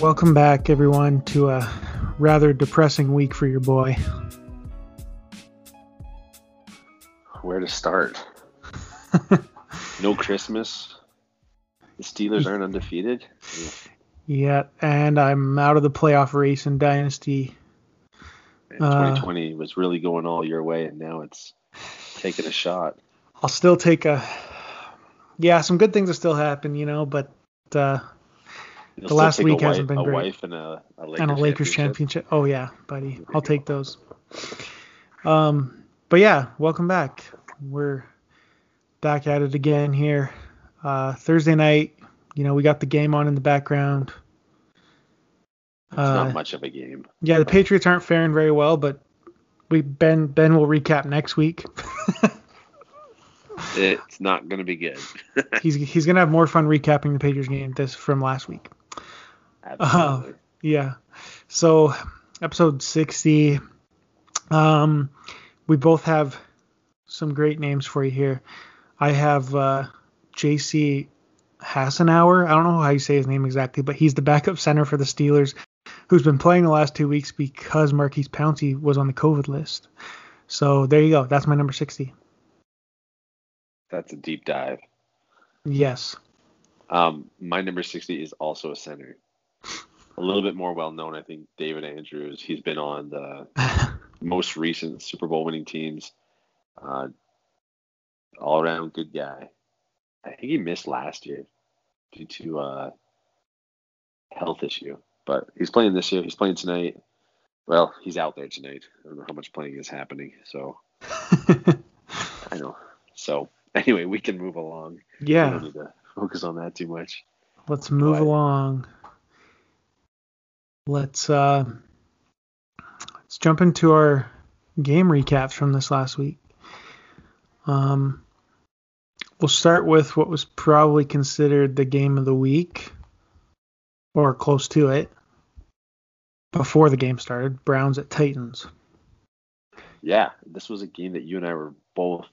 Welcome back, everyone, to a rather depressing week for your boy. Where to start? no Christmas. The Steelers aren't undefeated. Yeah, and I'm out of the playoff race in Dynasty. And 2020 uh, was really going all your way, and now it's taking a shot. I'll still take a. Yeah, some good things will still happen, you know, but uh, the last week hasn't been a great. wife and a, a Lakers, and a Lakers championship. championship. Oh yeah, buddy, I'll take those. Um, but yeah, welcome back. We're back at it again here. Uh, Thursday night, you know, we got the game on in the background. It's uh, not much of a game. Yeah, the Patriots aren't faring very well, but we Ben Ben will recap next week. it's not going to be good. he's he's going to have more fun recapping the Patriots game this from last week. Absolutely. Uh, yeah. So episode 60. Um, we both have some great names for you here. I have uh, J.C. Hassenauer. I don't know how you say his name exactly, but he's the backup center for the Steelers, who's been playing the last two weeks because Maurkice Pouncey was on the COVID list. So there you go. That's my number 60. That's a deep dive. Yes. Um, my number 60 is also a center a little bit more well known, I think David Andrews. He's been on the most recent Super Bowl winning teams. Uh, all around good guy. I think he missed last year due to uh, health issue, but he's playing this year. He's playing tonight. Well, he's out there tonight. I don't know how much playing is happening, so I know. So anyway, we can move along. Yeah. We don't need to focus on that too much. Let's move but, along let's uh, let's jump into our game recaps from this last week. Um, we'll start with what was probably considered the game of the week, or close to it, before the game started. Browns at Titans. Yeah, this was a game that you and I were both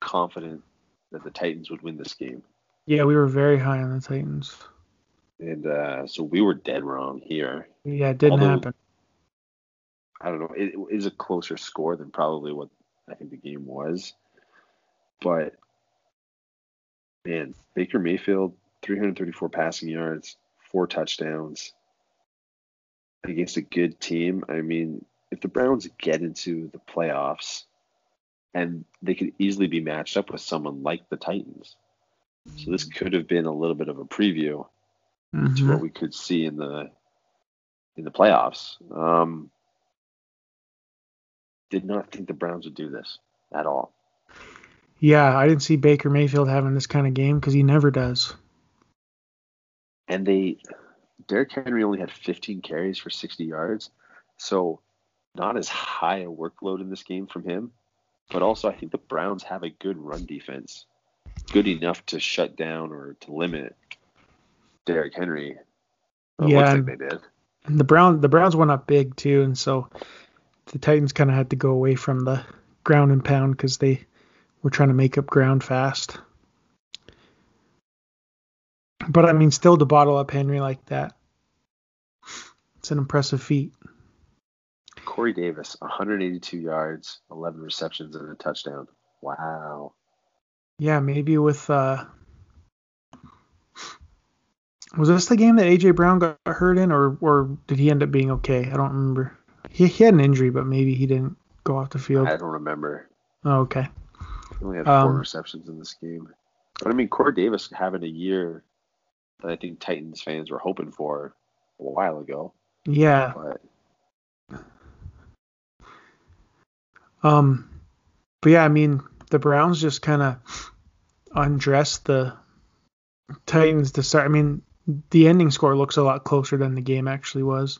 confident that the Titans would win this game. Yeah, we were very high on the Titans. And uh, so we were dead wrong here. Yeah, it didn't Although, happen. I don't know. It, it is a closer score than probably what I think the game was. But man, Baker Mayfield, 334 passing yards, four touchdowns against a good team. I mean, if the Browns get into the playoffs, and they could easily be matched up with someone like the Titans. So this could have been a little bit of a preview mm-hmm. to what we could see in the in the playoffs. Um, did not think the Browns would do this at all. Yeah, I didn't see Baker Mayfield having this kind of game because he never does. And they, Derrick Henry only had 15 carries for 60 yards, so not as high a workload in this game from him. But also, I think the Browns have a good run defense, good enough to shut down or to limit Derrick Henry. Well, yeah, like they did. And the Brown the Browns went up big too, and so the Titans kind of had to go away from the ground and pound because they were trying to make up ground fast. But I mean, still to bottle up Henry like that, it's an impressive feat. Corey Davis, 182 yards, 11 receptions, and a touchdown. Wow. Yeah, maybe with uh, was this the game that AJ Brown got hurt in, or or did he end up being okay? I don't remember. He, he had an injury, but maybe he didn't go off the field. I don't remember. Oh, okay. He only had four um, receptions in this game. But I mean, Corey Davis having a year that I think Titans fans were hoping for a while ago. Yeah. But um, but yeah, I mean, the Browns just kind of undressed the Titans to start. I mean, the ending score looks a lot closer than the game actually was.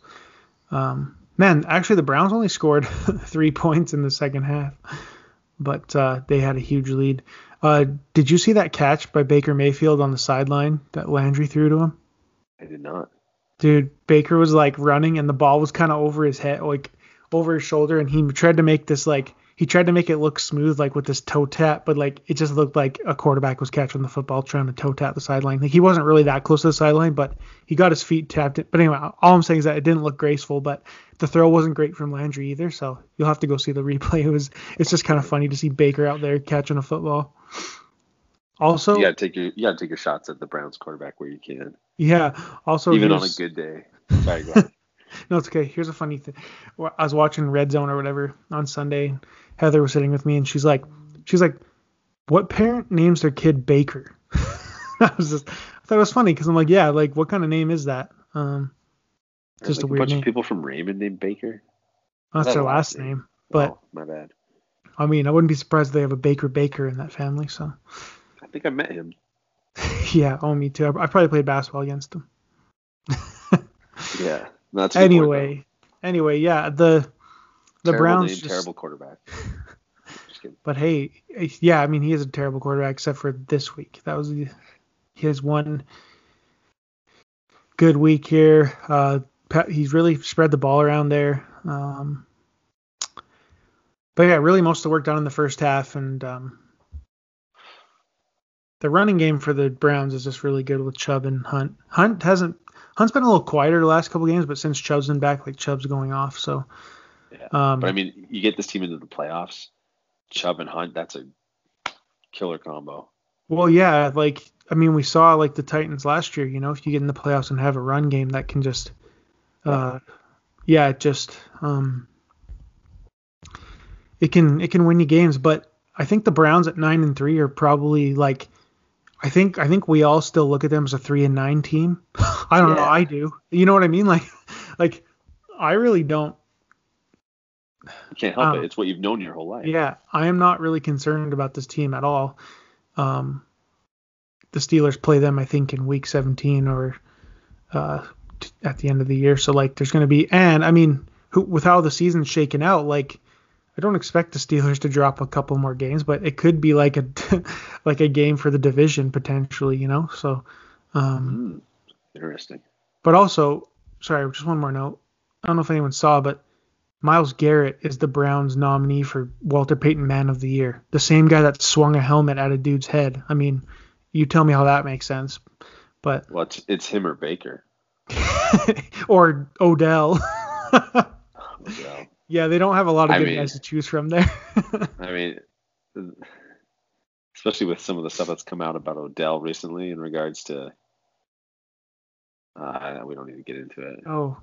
Um, man, actually, the Browns only scored three points in the second half, but uh, they had a huge lead. Uh, did you see that catch by Baker Mayfield on the sideline that Landry threw to him? I did not. Dude, Baker was like running and the ball was kind of over his head, like over his shoulder, and he tried to make this like he tried to make it look smooth, like with this toe tap, but like it just looked like a quarterback was catching the football trying to toe tap the sideline. Like he wasn't really that close to the sideline, but he got his feet tapped. But anyway, all I'm saying is that it didn't look graceful, but the throw wasn't great from Landry either. So you'll have to go see the replay. It was it's just kind of funny to see Baker out there catching a football. Also, you gotta take your you gotta take your shots at the Browns quarterback where you can. Yeah. Also, even on a good day. Sorry, go ahead. no, it's okay. Here's a funny thing. I was watching Red Zone or whatever on Sunday. Heather was sitting with me and she's like, she's like, what parent names their kid Baker? I was just, I thought it was funny because I'm like, yeah, like what kind of name is that? Um, just like a weird bunch name. of people from Raymond named Baker. That's that their last name, name but oh, my bad. I mean, I wouldn't be surprised if they have a Baker Baker in that family. So. I think I met him. yeah, oh, me too. I, I probably played basketball against him. yeah, anyway. Anyway, yeah, the the terrible Browns name, just, terrible quarterback. but hey, yeah, I mean he is a terrible quarterback except for this week. That was his one good week here. Uh, he's really spread the ball around there. Um, but yeah, really most of the work done in the first half, and um, the running game for the Browns is just really good with Chubb and Hunt. Hunt hasn't Hunt's been a little quieter the last couple games, but since Chubb's been back, like Chubb's going off. So, yeah. Um, but I mean, you get this team into the playoffs, Chubb and Hunt, that's a killer combo. Well, yeah, like I mean, we saw like the Titans last year. You know, if you get in the playoffs and have a run game that can just, uh, yeah, it just um, it can it can win you games. But I think the Browns at nine and three are probably like I think I think we all still look at them as a three and nine team. I don't yeah. know. I do. You know what I mean? Like, like I really don't. You can't help um, it. It's what you've known your whole life. Yeah, I am not really concerned about this team at all. Um, the Steelers play them, I think, in Week 17 or uh, t- at the end of the year. So like, there's going to be, and I mean, who, with how the season's shaken out, like I don't expect the Steelers to drop a couple more games, but it could be like a like a game for the division potentially, you know. So um, interesting. But also, sorry, just one more note. I don't know if anyone saw, but Myles Garrett is the Browns nominee for Walter Payton Man of the Year. The same guy that swung a helmet at a dude's head. I mean, you tell me how that makes sense. But well, it's, it's him or Baker. or Odell. Odell. Yeah, they don't have a lot of I good mean, guys to choose from there. I mean, especially with some of the stuff that's come out about Odell recently in regards to. Uh, we don't need to get into it. Oh,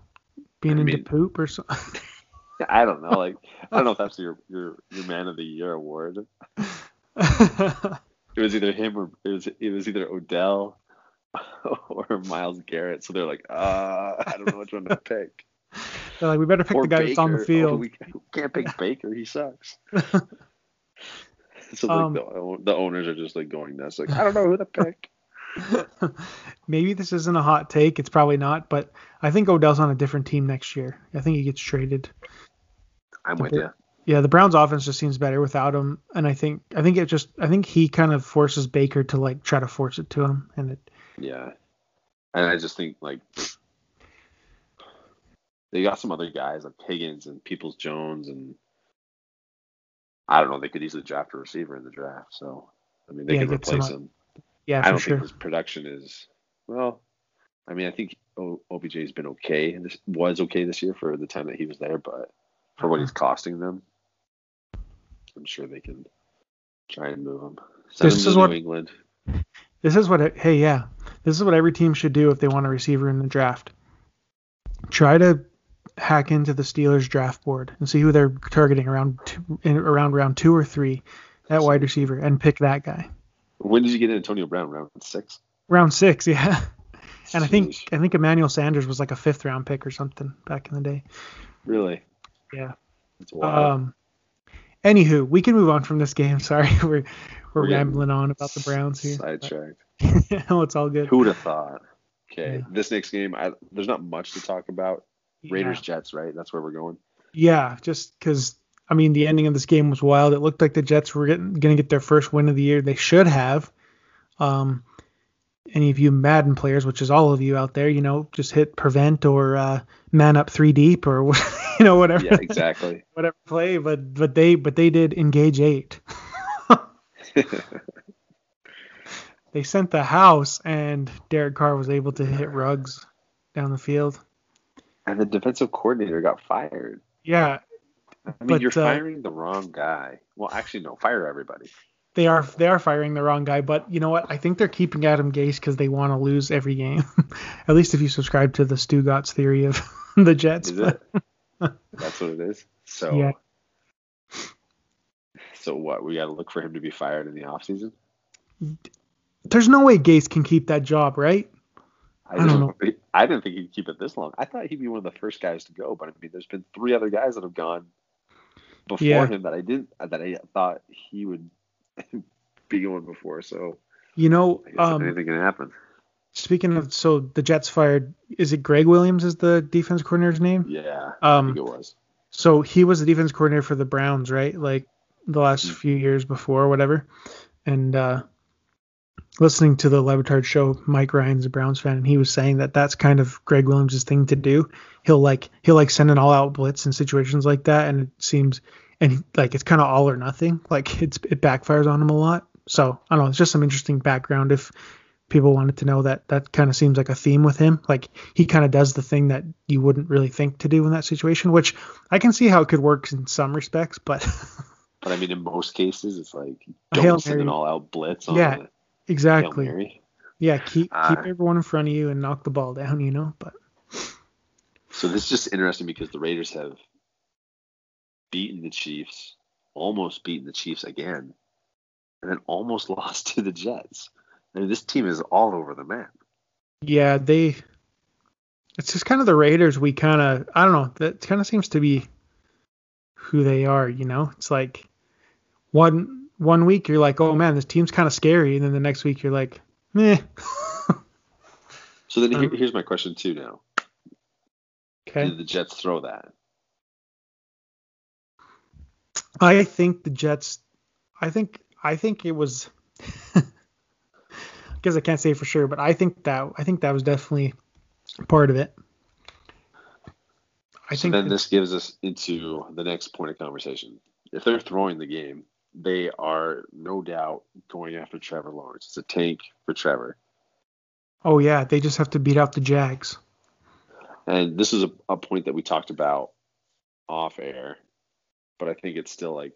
being I into mean, poop or something. I don't know. Like, I don't know if that's your your your man of the year award. it was either him or it was it was either Odell or Myles Garrett. So they're like, uh, I don't know which one to pick. They're like, we better pick or the guy Baker. that's on the field. Oh, we can't pick Baker. He sucks. so like um, the, the owners are just like going nuts. Like, I don't know who to pick. Maybe this isn't a hot take. It's probably not, but I think Odell's on a different team next year. I think he gets traded. I'm the, with you. Yeah, the Browns offense just seems better without him, and I think I think it just I think he kind of forces Baker to like try to force it to him, and it. Yeah, and I just think like they got some other guys like Higgins and Peoples Jones and I don't know. They could easily draft a receiver in the draft. So I mean, they yeah, can replace him. Yeah, I don't sure. think his production is well. I mean, I think OBJ has been okay. This was okay this year for the time that he was there, but for what he's uh-huh. costing them, I'm sure they can try and move him. Send this him is what England. This is what. Hey, yeah, this is what every team should do if they want a receiver in the draft. Try to hack into the Steelers draft board and see who they're targeting around two, in, around round two or three at wide receiver and pick that guy. When did you get Antonio Brown? Round six. Round six, yeah. And Jeez. I think I think Emmanuel Sanders was like a fifth round pick or something back in the day. Really? Yeah. That's wild. Um. Anywho, we can move on from this game. Sorry, we're we're, we're rambling on about the Browns here. Sidetracked. no, it's all good. Who would have thought? Okay, yeah. this next game, I, there's not much to talk about. Raiders yeah. Jets, right? That's where we're going. Yeah, just because I mean the ending of this game was wild. It looked like the Jets were getting, going to get their first win of the year. They should have. Um, any of you Madden players, which is all of you out there, you know, just hit prevent or uh, man up three deep or you know whatever. Yeah, exactly. whatever play, but but they but they did engage eight. they sent the house, and Derek Carr was able to hit Ruggs down the field. And the defensive coordinator got fired. Yeah. I mean, But, you're uh, firing the wrong guy. Well, actually, no, fire everybody. They are they are firing the wrong guy, but you know what? I think they're keeping Adam Gase because they want to lose every game. At least if you subscribe to the Stugatz theory of the Jets. Is it? That's what it is. So, Yeah. so what? We got to look for him to be fired in the offseason? There's no way Gase can keep that job, right? I, I don't know. I didn't think he'd keep it this long. I thought he'd be one of the first guys to go, but I mean, there's been three other guys that have gone before Yeah. him that I didn't that I thought he would be going before. So You know, um, anything can happen. speaking of, so the Jets fired. Is it Gregg Williams? Is the defense coordinator's name? Yeah, I Um, think it was. So he was the defense coordinator for the Browns, right? Like the last Mhm. few years before, or whatever. And uh, listening to the Le Batard show, Mike Ryan's a Browns fan, and he was saying that that's kind of Gregg Williams' thing to do. He'll like he'll like send an all-out blitz in situations like that, and it seems and like it's kind of all or nothing. Like it's it backfires on him a lot. So I don't know. It's just some interesting background if people wanted to know that that kind of seems like a theme with him. Like he kind of does the thing that you wouldn't really think to do in that situation, which I can see how it could work in some respects, but But I mean, in most cases, it's like don't Hail send an all-out blitz on Yeah, Hail exactly. Yeah, keep keep Uh, everyone in front of you and knock the ball down, you know. But So this is just interesting because the Raiders have beaten the Chiefs, almost beaten the Chiefs again, and then almost lost to the Jets. I mean, this team is all over the map. yeah, they. It's just kind of the Raiders. We kind of I don't know. That kind of seems to be who they are. You know, it's like one one week you're like, oh man, this team's kind of scary, and then the next week you're like, meh. So then here- Um, here's my question too. Now, okay. did the Jets throw that? I think the Jets. I think I think it was. Because I can't say for sure, but I think that I think that was definitely part of it. I so think then this gives us into the next point of conversation. If they're throwing the game, they are no doubt going after Trevor Lawrence. It's a tank for Trevor. Oh yeah, they just have to beat out the Jags. And this is a, a point that we talked about off air, but I think it's still like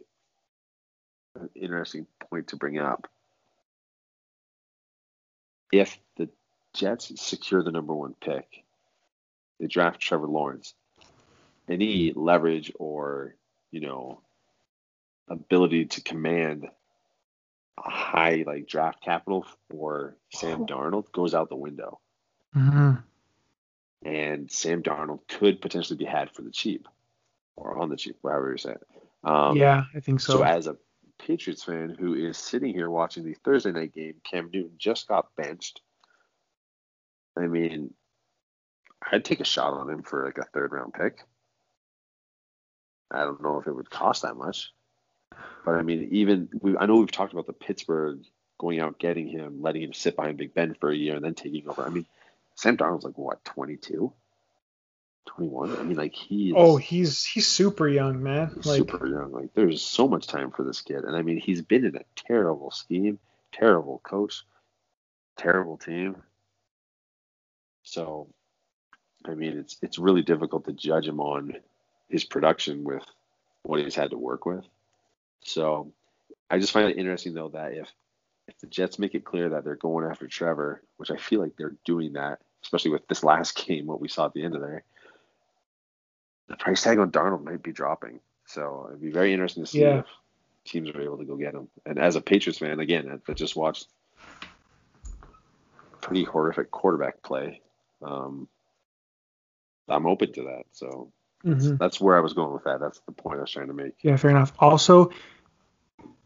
an interesting point to bring up. If the Jets secure the number one pick, they draft Trevor Lawrence, any leverage or, you know, ability to command a high like draft capital for Sam Darnold goes out the window hmm and Sam Darnold could potentially be had for the cheap or on the cheap, however you say it. Um, yeah, I think so. So, as a Patriots fan who is sitting here watching the Thursday night game, Cam Newton just got benched. I mean, I'd take a shot on him for like a third round pick. I don't know if it would cost that much, but I mean, even we, I know we've talked about the Pittsburgh going out getting him, letting him sit behind Big Ben for a year, and then taking over. I mean, Sam Darnold's like what 22, 21. I mean, like he's oh, he's he's super young, man. Like super young. Like there's so much time for this kid, and I mean he's been in a terrible scheme, terrible coach, terrible team. So, I mean it's it's really difficult to judge him on his production with what he's had to work with. So, I just find it interesting though that if if the Jets make it clear that they're going after Trevor, which I feel like they're doing that, especially with this last game, what we saw at the end of there, the price tag on Darnold might be dropping. So it'd be very interesting to see Yeah. if teams are able to go get him. And as a Patriots fan, again, I- just watched pretty horrific quarterback play. Um, I'm open to that. So mhm. that's where I was going with that. That's the point I was trying to make. yeah, fair enough. Also,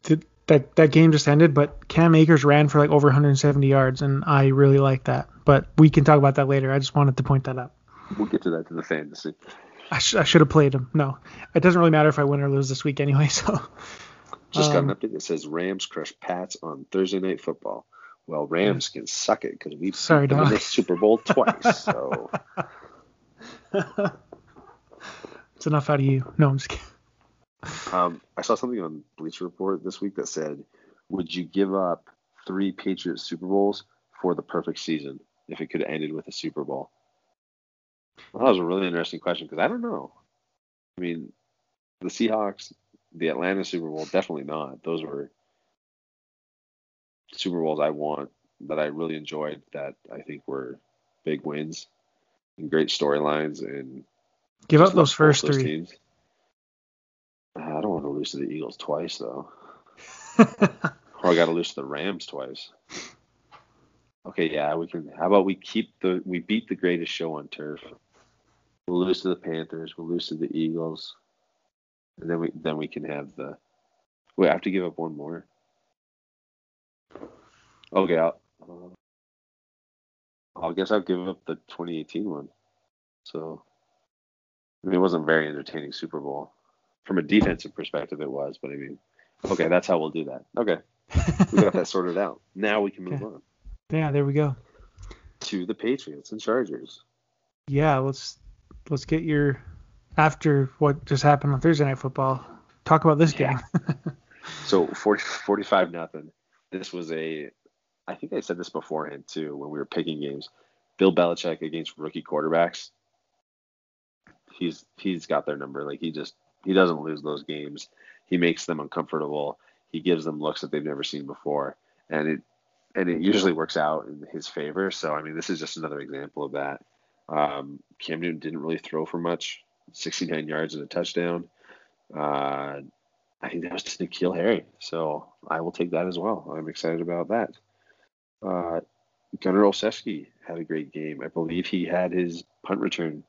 th- that that game just ended, but Cam Akers ran for like over 170 yards, and I really like that. But we can talk about that later. I just wanted to point that out. We'll get to that to the fantasy. I, sh- I should have played him. No, it doesn't really matter if I win or lose this week anyway. So Just got Um, an update that says Rams crush Pats on Thursday Night Football. Well, Rams can suck it because we Sorry, them in the Super Bowl twice. So enough out of you. No, I'm just kidding. um, I saw something on Bleacher Report this week that said, "Would you give up three Patriots Super Bowls for the perfect season if it could have ended with a Super Bowl?" Well, that was a really interesting question because I don't know. I mean, the Seahawks, the Atlanta Super Bowl, definitely not. Those were Super Bowls I want that I really enjoyed that I think were big wins and great storylines and Give up those first those three. teams. Uh, I don't want to lose to the Eagles twice though. Or I got to lose to the Rams twice. Okay, yeah, we can. How about we keep the we beat the greatest show on turf. We'll lose to the Panthers. We'll lose to the Eagles, and then we then we can have the. We have to give up one more. Okay, I'll, uh, I guess I'll give up the 2018 one. So, I mean, it wasn't very entertaining Super Bowl. From a defensive perspective, it was, but I mean, okay, that's how we'll do that. Okay, we got that sorted out. Now we can move on yeah, there we go. to the Patriots and Chargers. Yeah, let's let's get your after what just happened on Thursday night football. Talk about this Yeah. game. So 40, 45 nothing. This was a, I think I said this beforehand too when we were picking games. Bill Belichick against rookie quarterbacks. He's he's got their number. Like he just he doesn't lose those games. He makes them uncomfortable. He gives them looks that they've never seen before, and it and it usually works out in his favor. So I mean, this is just another example of that. Um, Cam Newton didn't really throw for much, 69 yards and a touchdown. Uh, I think that was just N'Keal Harry. So I will take that as well. I'm excited about that. Uh, Gunner Olszewski had a great game. I believe he had his punt return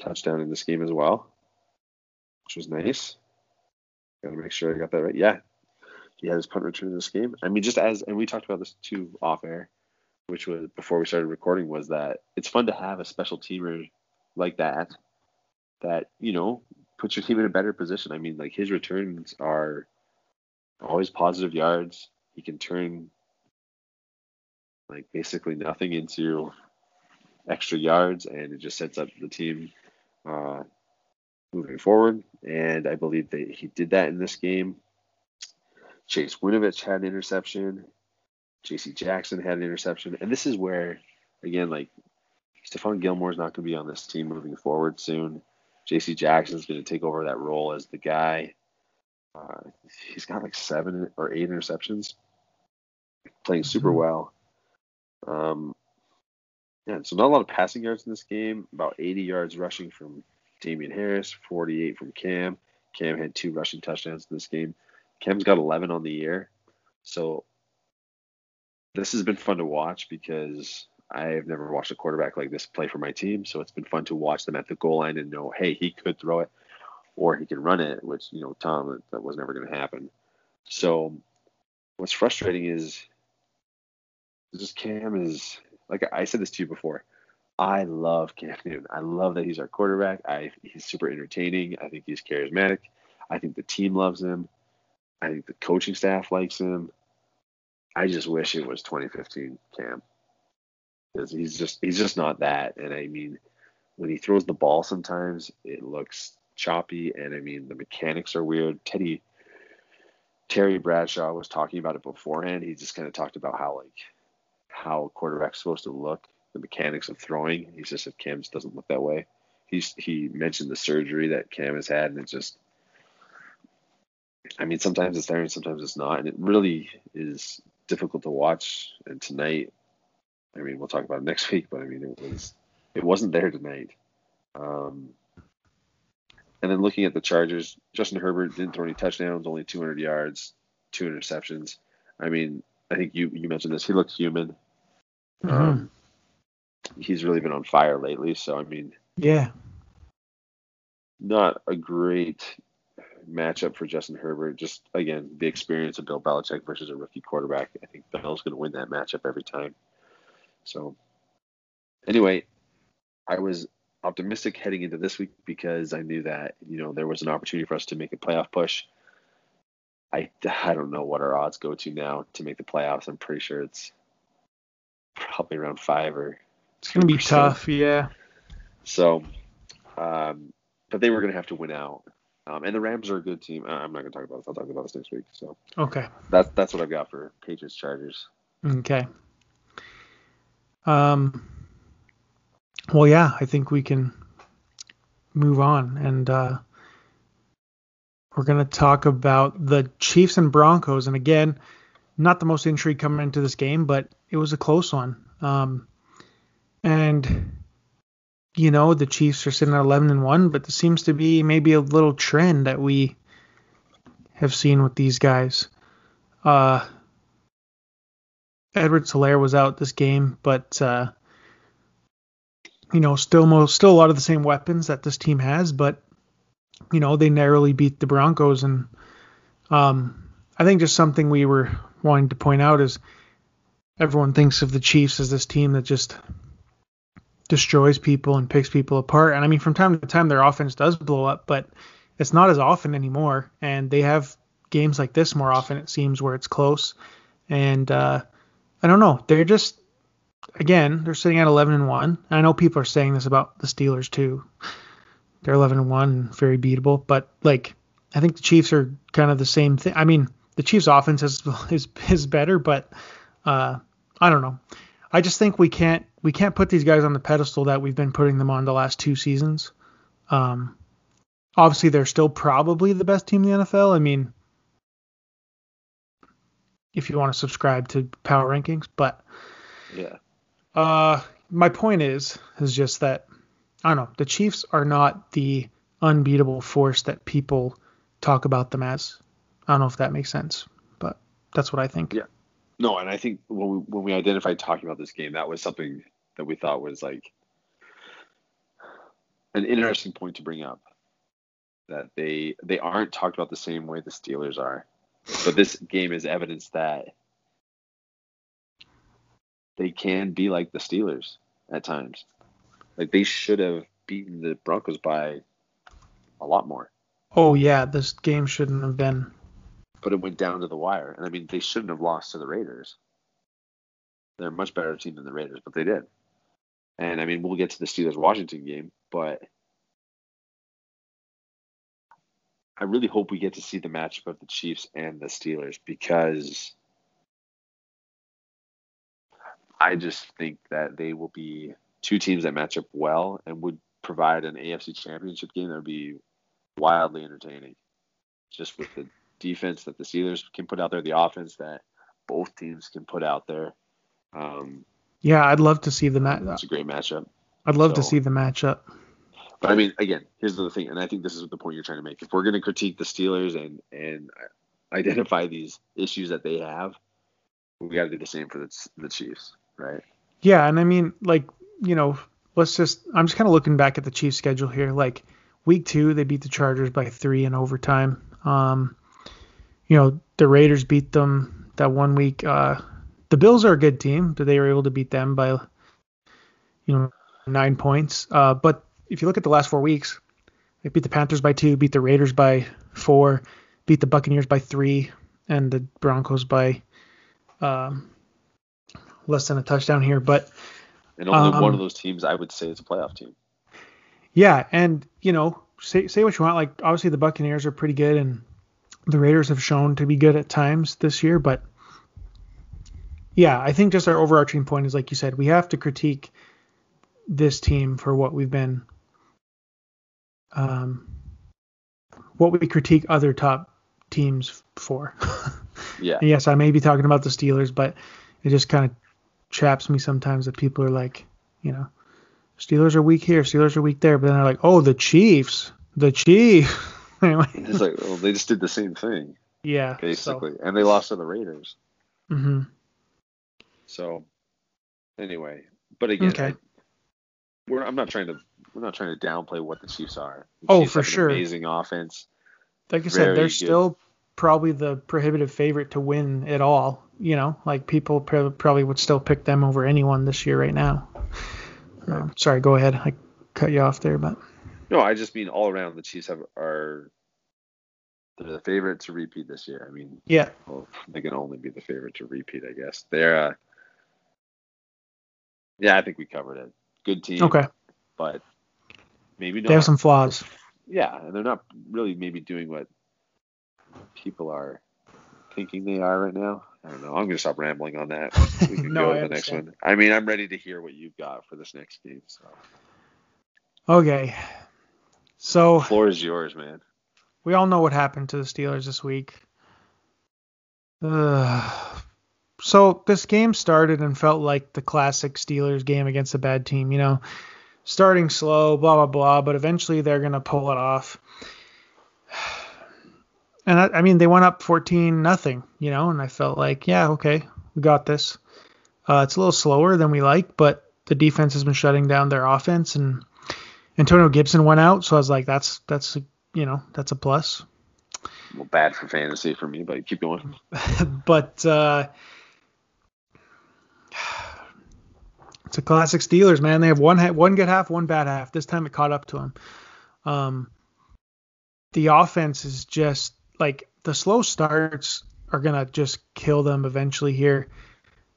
touchdown in this game as well, which was nice. Got to make sure I got that right. Yeah, he had his punt return in this game. I mean, just as and we talked about this too off air, which was before we started recording, was that it's fun to have a special teamer like that. That you know puts your team in a better position. I mean, like his returns are always positive yards. He can turn like basically nothing into extra yards, and it just sets up the team uh, moving forward. And I believe that he did that in this game. Chase Winovich had an interception. J.C. Jackson had an interception, and this is where, again, like Stephon is not going to be on this team moving forward soon. J.C. Jackson is going to take over that role as the guy. Uh, he's got like seven or eight interceptions, playing super Mhm. well. Um, yeah, so not a lot of passing yards in this game. About 80 yards rushing from Damien Harris, 48 from Cam. Cam had two rushing touchdowns in this game. Cam's got 11 on the year. So this has been fun to watch because I've never watched a quarterback like this play for my team. So it's been fun to watch them at the goal line and know, hey, he could throw it or he can run it, which, you know, Tom, that was never going to happen. So what's frustrating is just Cam is, like I said this to you before, I love Cam Newton. I love that he's our quarterback. I he's super entertaining. I think he's charismatic. I think the team loves him. I think the coaching staff likes him. I just wish it was 2015 Cam because he's just he's just not that. And I mean, when he throws the ball, sometimes it looks choppy, and I mean the mechanics are weird. Teddy Terry Bradshaw was talking about it beforehand. He just kind of talked about how like how a quarterback's supposed to look, the mechanics of throwing. He just said Cam doesn't look that way. He's he mentioned the surgery that Cam has had, and it just I mean, sometimes it's there and sometimes it's not, and it really is difficult to watch. And tonight, I mean, we'll talk about it next week, but I mean, it was it wasn't there tonight. Um, and then looking at the Chargers, Justin Herbert didn't throw any touchdowns, only 200 yards, two interceptions. I mean, I think you you mentioned this. He looks human. Mhm. Um, he's really been on fire lately. So I mean, yeah. not a great matchup for Justin Herbert. Just again, the experience of Bill Belichick versus a rookie quarterback. I think Bell's going to win that matchup every time. So, anyway, I was optimistic heading into this week because I knew that you know there was an opportunity for us to make a playoff push. I I don't know what our odds go to now to make the playoffs. I'm pretty sure it's probably around five or. It's gonna be tough, yeah. So, um, but they were gonna have to win out. Um, and the Rams are a good team. I'm not gonna talk about this. I'll talk about this next week. So. Okay. That's that's what I've got for Patriots Chargers. Okay. Um. Well, yeah, I think we can move on, and uh, we're gonna talk about the Chiefs and Broncos. And again, not the most intrigue coming into this game, but it was a close one. Um, and you know the Chiefs are sitting at 11 and one, but there seems to be maybe a little trend that we have seen with these guys. Uh, Edwards-Helaire was out this game, but uh, you know, still most, still a lot of the same weapons that this team has, but you know, they narrowly beat the Broncos, and um, I think just something we were wanting to point out is everyone thinks of the Chiefs as this team that just destroys people and picks people apart, and I mean, from time to time their offense does blow up, but it's not as often anymore, and they have games like this more often it seems where it's close, and uh, I don't know, they're just again, they're sitting at 11 and 1. And I know people are saying this about the Steelers too. They're 11 and 1 and very beatable, but like I think the Chiefs are kind of the same thing. I mean, the Chiefs offense is is, is better, but uh, I don't know. I just think we can't we can't put these guys on the pedestal that we've been putting them on the last two seasons. Um, obviously, they're still probably the best team in the NFL. I mean, if you want to subscribe to power rankings, but yeah, uh, my point is, is just that I don't know. The Chiefs are not the unbeatable force that people talk about them as. I don't know if that makes sense, but that's what I think. Yeah. No, and I think when we when we identified talking about this game, that was something that we thought was like an interesting point to bring up. That they they aren't talked about the same way the Steelers are, but this game is evidence that they can be like the Steelers at times. Like they should have beaten the Broncos by a lot more. Oh yeah, this game shouldn't have been. But it went down to the wire, and I mean they shouldn't have lost to the Raiders. They're a much better team than the Raiders, but they did. And I mean we'll get to the Steelers Washington game, but I really hope we get to see the matchup of the Chiefs and the Steelers because I just think that they will be two teams that match up well and would provide an AFC championship game that would be wildly entertaining. Just with the defense that the Steelers can put out there, the offense that both teams can put out there. Um, yeah, I'd love to see the match. It's a great matchup. I'd love so, to see the matchup. But I mean, again, here's the thing, and I think this is the point you're trying to make. If we're going to critique the Steelers and and identify these issues that they have, we got to do the same for the, the Chiefs right? Yeah, and I mean, like, you know, let's just I'm just kind of looking back at the Chiefs schedule here. Like week two, they beat the Chargers by three in overtime. Um, you know, the Raiders beat them that one week. Uh, the Bills are a good team, but they were able to beat them by, you know, nine points. Uh, but if you look at the last four weeks, they beat the Panthers by two, beat the Raiders by four, beat the Buccaneers by three, and the Broncos by um, less than a touchdown here, but and only um, one of those teams I would say is a playoff team. Yeah, and you know, say say what you want. Like obviously the Buccaneers are pretty good, and the Raiders have shown to be good at times this year. But yeah, I think just our overarching point is like you said, we have to critique this team for what we've been, um, what we critique other top teams for. yeah. And yes, I may be talking about the Steelers, but it just kind of chaps me sometimes that people are like, you know, Steelers are weak here, Steelers are weak there, but then they're like, oh, the Chiefs, the Chiefs. anyway. It's like, well, they just did the same thing. Yeah. Basically, so. and they lost to the Raiders. Mm-hmm. So, anyway, but again, okay. I, we're, I'm not trying to we're not trying to downplay what the Chiefs are. The oh, Chiefs for sure. Amazing offense. Like I said, they're good. still probably the prohibitive favorite to win it all you know, like people probably would still pick them over anyone this year right now. Right. Um, sorry, go ahead. I cut you off there, but no, I just mean all around the Chiefs have are they're the favorite to repeat this year. I mean, Yeah. well, they can only be the favorite to repeat, I guess. They're, uh, yeah, I think we covered it. Good team, Okay. but maybe not. They have some flaws. Yeah, and they're not really maybe doing what people are thinking they are right now. I don't know. I'm gonna stop rambling on that. We can No, go to the next one. I mean, I'm ready to hear what you've got for this next game. So, Okay. So The floor is yours, man. we all know what happened to the Steelers this week. Uh, so this game started and felt like the classic Steelers game against a bad team, you know, starting slow, blah blah blah, but eventually they're gonna pull it off. And I, I mean, they went up 14 nothing, you know, and I felt like, yeah, okay, we got this. Uh, it's a little slower than we like, but the defense has been shutting down their offense, and Antonio Gibson went out, so I was like, that's that's you know that's a plus. Well, bad for fantasy for me, but keep going. but uh, it's a classic Steelers, man. They have one ha- one good half, one bad half. This time it caught up to them. Um, the offense is just like the slow starts are gonna just kill them eventually. Here,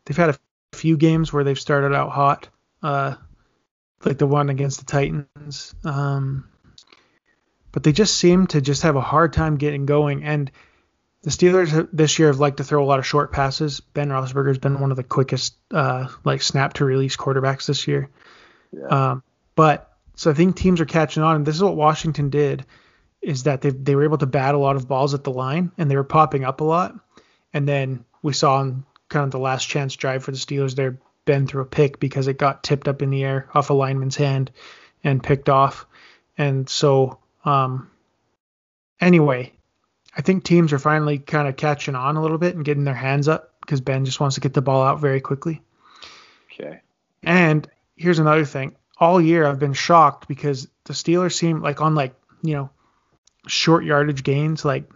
they've had a few games where they've started out hot, uh, like the one against the Titans. Um, but they just seem to just have a hard time getting going and the Steelers this year have liked to throw a lot of short passes. Ben Roethlisberger's been one of the quickest, uh, like snap to release quarterbacks this year. Yeah. Um, but so I think teams are catching on, and this is what Washington did, is that they they were able to bat a lot of balls at the line, and they were popping up a lot. And then we saw on kind of the last chance drive for the Steelers there, Ben threw a pick because it got tipped up in the air off a lineman's hand and picked off. And so, um, anyway, I think teams are finally kind of catching on a little bit and getting their hands up because Ben just wants to get the ball out very quickly. okay. And here's another thing. All year I've been shocked because the Steelers seem like on like, you know, short yardage gains, like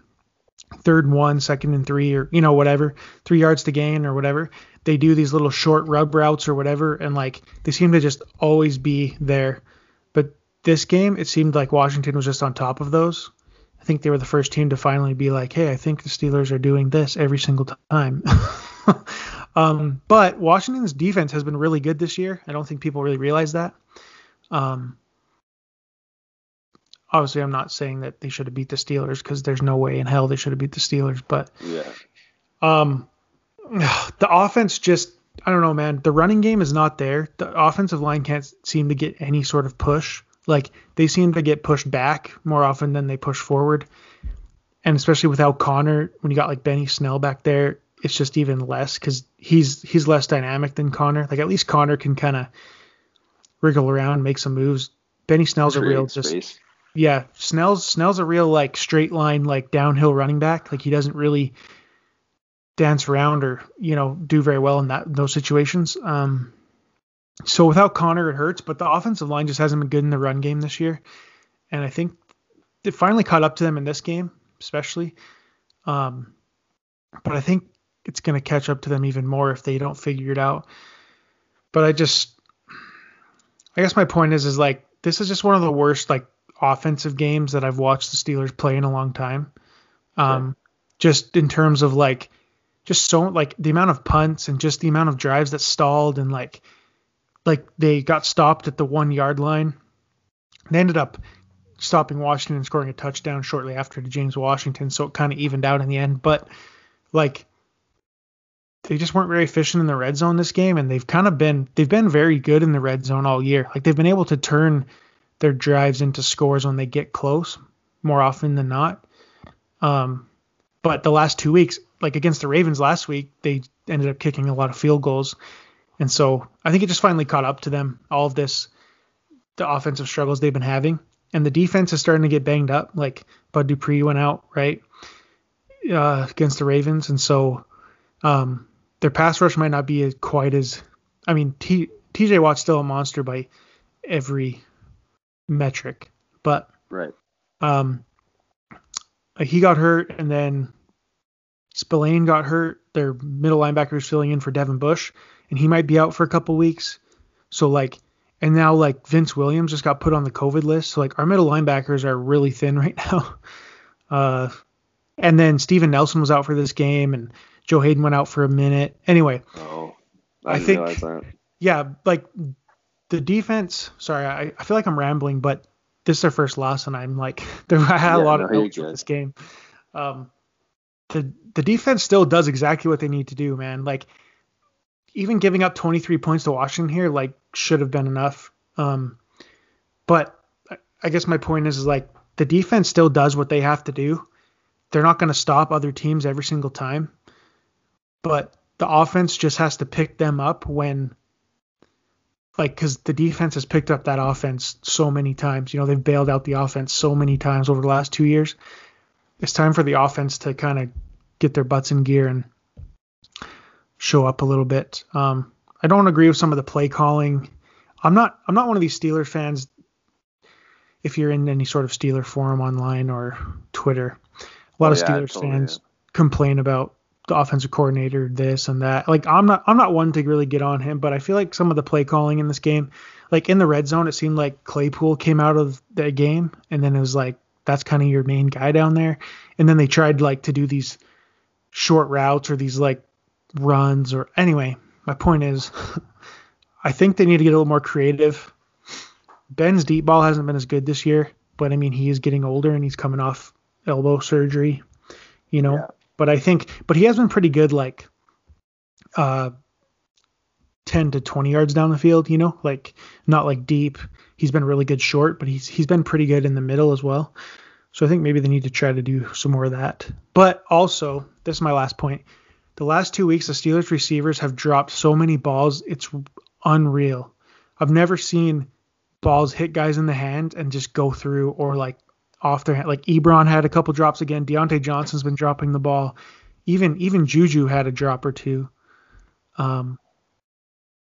third and one, second and three, or you know, whatever, three yards to gain or whatever. They do these little short rub routes or whatever, and like they seem to just always be there. But this game, it seemed like Washington was just on top of those. I think they were the first team to finally be like, hey, I think the Steelers are doing this every single time. um, but Washington's defense has been really good this year. I don't think people really realize that. Um, obviously, I'm not saying that they should have beat the Steelers because there's no way in hell they should have beat the Steelers. But Yeah. um, the offense just, I don't know, man. The running game is not there. The offensive line can't seem to get any sort of push. Like they seem to get pushed back more often than they push forward. And especially without Conner, when you got like Benny Snell back there, it's just even less because he's he's less dynamic than Conner. Like at least Conner can kind of wriggle around, make some moves. Benny Snell's a real Create just space. Yeah, Snell's Snell's a real like straight line like downhill running back. Like he doesn't really dance around or you know do very well in that those situations. Um, so without Conner, it hurts. But the offensive line just hasn't been good in the run game this year, and I think it finally caught up to them in this game, especially. Um, but I think it's going to catch up to them even more if they don't figure it out. But I just, I guess my point is, is like this is just one of the worst like offensive games that I've watched the Steelers play in a long time. Um, just in terms of like, just so like the amount of punts and just the amount of drives that stalled and like, like they got stopped at the one yard line. They ended up stopping Washington and scoring a touchdown shortly after to James Washington, so it kind of evened out in the end. But like they just weren't very efficient in the red zone this game, and they've kind of been they've been very good in the red zone all year. Like they've been able to turn their drives into scores when they get close more often than not. Um, but the last two weeks, like against the Ravens last week, they ended up kicking a lot of field goals, and so I think it just finally caught up to them. All of this, the offensive struggles they've been having, and the defense is starting to get banged up. Like Bud Dupree went out right uh, against the Ravens, and so um, their pass rush might not be quite as. I mean, T, T.J. Watt's still a monster by every metric, but Right. um, he got hurt, and then Spillane got hurt. Their middle linebacker is filling in for Devin Bush, and he might be out for a couple weeks. So like, and now like Vince Williams just got put on the COVID list. So like, our middle linebackers are really thin right now. Uh, And then Steven Nelson was out for this game, and Joe Haden went out for a minute. Anyway, Oh, I I, think- yeah, like the defense. Sorry, I, I feel like I'm rambling, but this is their first loss, and I'm like, there, I had a lot no, of notes with this game. Um, the the defense still does exactly what they need to do, man. Like even giving up 23 points to Washington here, like should have been enough. Um, but I- I guess my point is, is like the defense still does what they have to do. They're not going to stop other teams every single time, but the offense just has to pick them up when like because the defense has picked up that offense so many times. You know, they've bailed out the offense so many times over the last two years. It's time for the offense to kind of get their butts in gear and show up a little bit. Um, I don't agree with some of the play calling. I'm not. I'm not one of these Steeler fans. If you're in any sort of Steeler forum online or Twitter, a lot Oh, of yeah, Steelers totally fans am. complain about the offensive coordinator, this and that. Like I'm not I'm not one to really get on him, but I feel like some of the play calling in this game, like in the red zone, it seemed like Claypool came out of the game and then it was like that's kind of your main guy down there. And then they tried like to do these short routes or these like runs or anyway, my point is I think they need to get a little more creative. Ben's deep ball hasn't been as good this year, but I mean he is getting older and he's coming off elbow surgery, you know. Yeah. But I think but he has been pretty good like uh 10 to 20 yards down the field, you know, like not like deep. He's been really good short, but he's he's been pretty good in the middle as well. So I think maybe they need to try to do some more of that. But also, this is my last point. The last two weeks, the Steelers receivers have dropped so many balls, it's unreal. I've never seen balls hit guys in the hand and just go through or like off their hand. Like Ebron had a couple drops again. Diontae Johnson's been dropping the ball. Even even Juju had a drop or two. Um,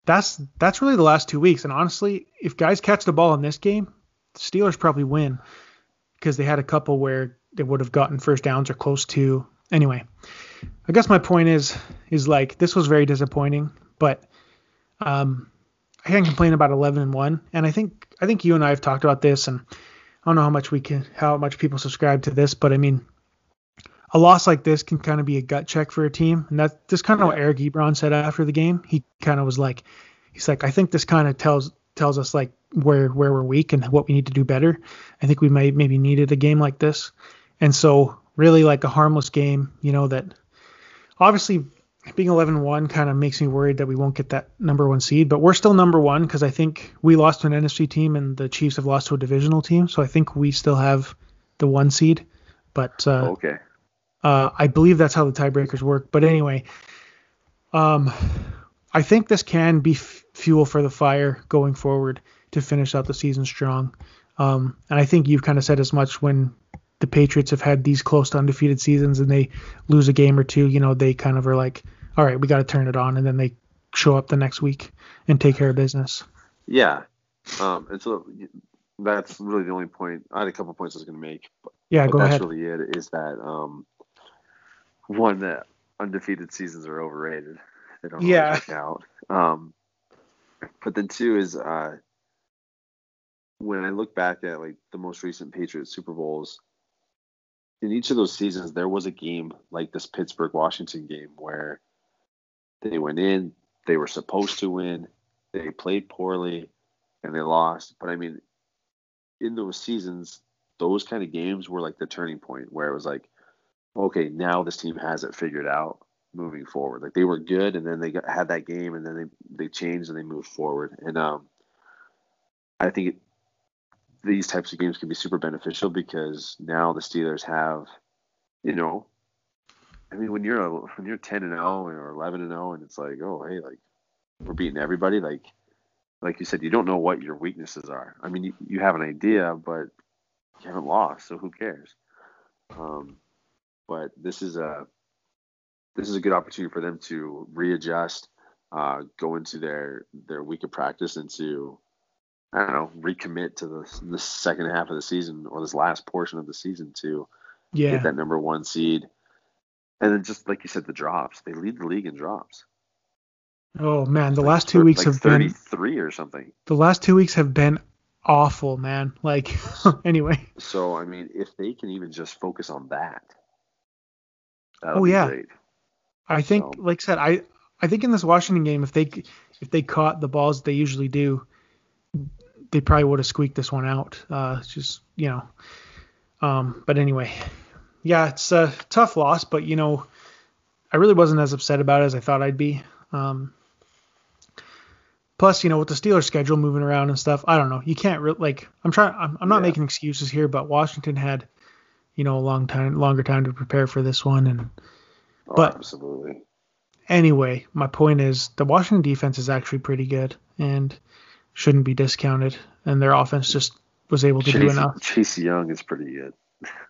that's that's really the last two weeks. And honestly, if guys catch the ball in this game, the Steelers probably win because they had a couple where they would have gotten first downs or close to. Anyway, I guess my point is is like this was very disappointing, but um, I can't complain about 11 and one. And I think I think you and I have talked about this, and I don't know how much we can how much people subscribe to this, but I mean. A loss like this can kind of be a gut check for a team, and that's just kind of what Eric Ebron said after the game. He kind of was like, he's like, I think this kind of tells tells us like where where we're weak and what we need to do better. I think we might maybe needed a game like this, and so really like a harmless game, you know that obviously being 11-1 kind of makes me worried that we won't get that number one seed, but we're still number one because I think we lost to an NFC team and the Chiefs have lost to a divisional team, so I think we still have the one seed. But uh, Okay. uh, I believe that's how the tiebreakers work. But anyway, um, I think this can be f- fuel for the fire going forward to finish out the season strong. Um, and I think you've kind of said as much when the Patriots have had these close to undefeated seasons and they lose a game or two. You know, they kind of are like, all right, we got to turn it on, and then they show up the next week and take care of business. Yeah. Um, and so that's really the only point. I had a couple points I was going to make, but, Yeah, but go that's ahead. really it. Is that um, one that undefeated seasons are overrated. They don't Yeah. work out. Um, but then two is uh, when I look back at like the most recent Patriots Super Bowls. In each of those seasons, there was a game like this Pittsburgh Washington game where they went in, they were supposed to win, they played poorly, and they lost. But I mean, in those seasons, those kind of games were like the turning point where it was like, okay, now this team has it figured out moving forward. Like they were good, and then they got, had that game, and then they they changed and they moved forward. And um, I think these types of games can be super beneficial because now the Steelers have, you know, I mean, when you're a, when you're ten and zero or eleven and zero, and it's like, oh, hey, like we're beating everybody, like like you said, you don't know what your weaknesses are. I mean, you, you have an idea, but you haven't lost, so who cares? Um, but this is a this is a good opportunity for them to readjust, uh, go into their their week of practice, and to I don't know recommit to the the second half of the season or this last portion of the season to Yeah. get that number one seed. And then just like you said, the drops. They lead the league in drops. Oh man, the Like last two thir- weeks like have been 33 or something. the last two weeks have been awful, man. Like anyway. So I mean, if they can even just focus on that, Oh, be yeah. great. I think, So- like I said, I I think in this Washington game, if they if they caught the balls they usually do, they probably would have squeaked this one out. Uh, it's just you know, um, but anyway, yeah, it's a tough loss, but you know, I really wasn't as upset about it as I thought I'd be. Um, plus, you know, with the Steelers schedule moving around and stuff, I don't know. You can't really like. I'm trying. I'm, I'm not Yeah. making excuses here, but Washington had, you know, a long time, longer time to prepare for this one, and Oh, But- absolutely. anyway, my point is the Washington defense is actually pretty good and shouldn't be discounted. And their offense just was able to do enough. Chase Young is pretty good.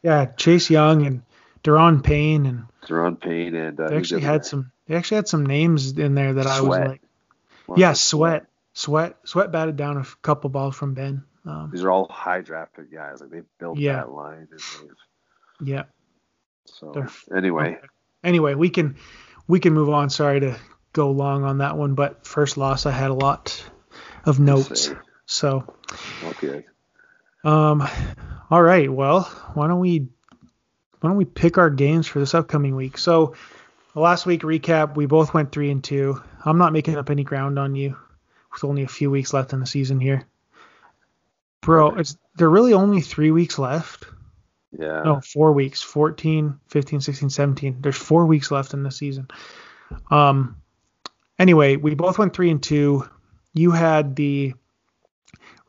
Yeah, Chase Young and Daron Payne and Daron Payne and uh, they actually had some they actually had some names in there that I was like Marcus Yeah, Sweat. Sweat Sweat batted down a couple balls from Ben. Um, These are all high drafted guys. Like they built Yeah. that line. And yeah. so They're- anyway, Okay. Anyway, we can we can move on. Sorry to go long on that one, but first loss I had a lot of notes. So okay. Um, all right. Well, why don't we why don't we pick our games for this upcoming week? So, last week recap, we both went three and two. I'm not making up any ground on you with only a few weeks left in the season here, bro. It's there really only three weeks left. Yeah. No, four weeks. 14, 15, 16, 17. There's four weeks left in the season. Um. Anyway, we both went three and two. You had the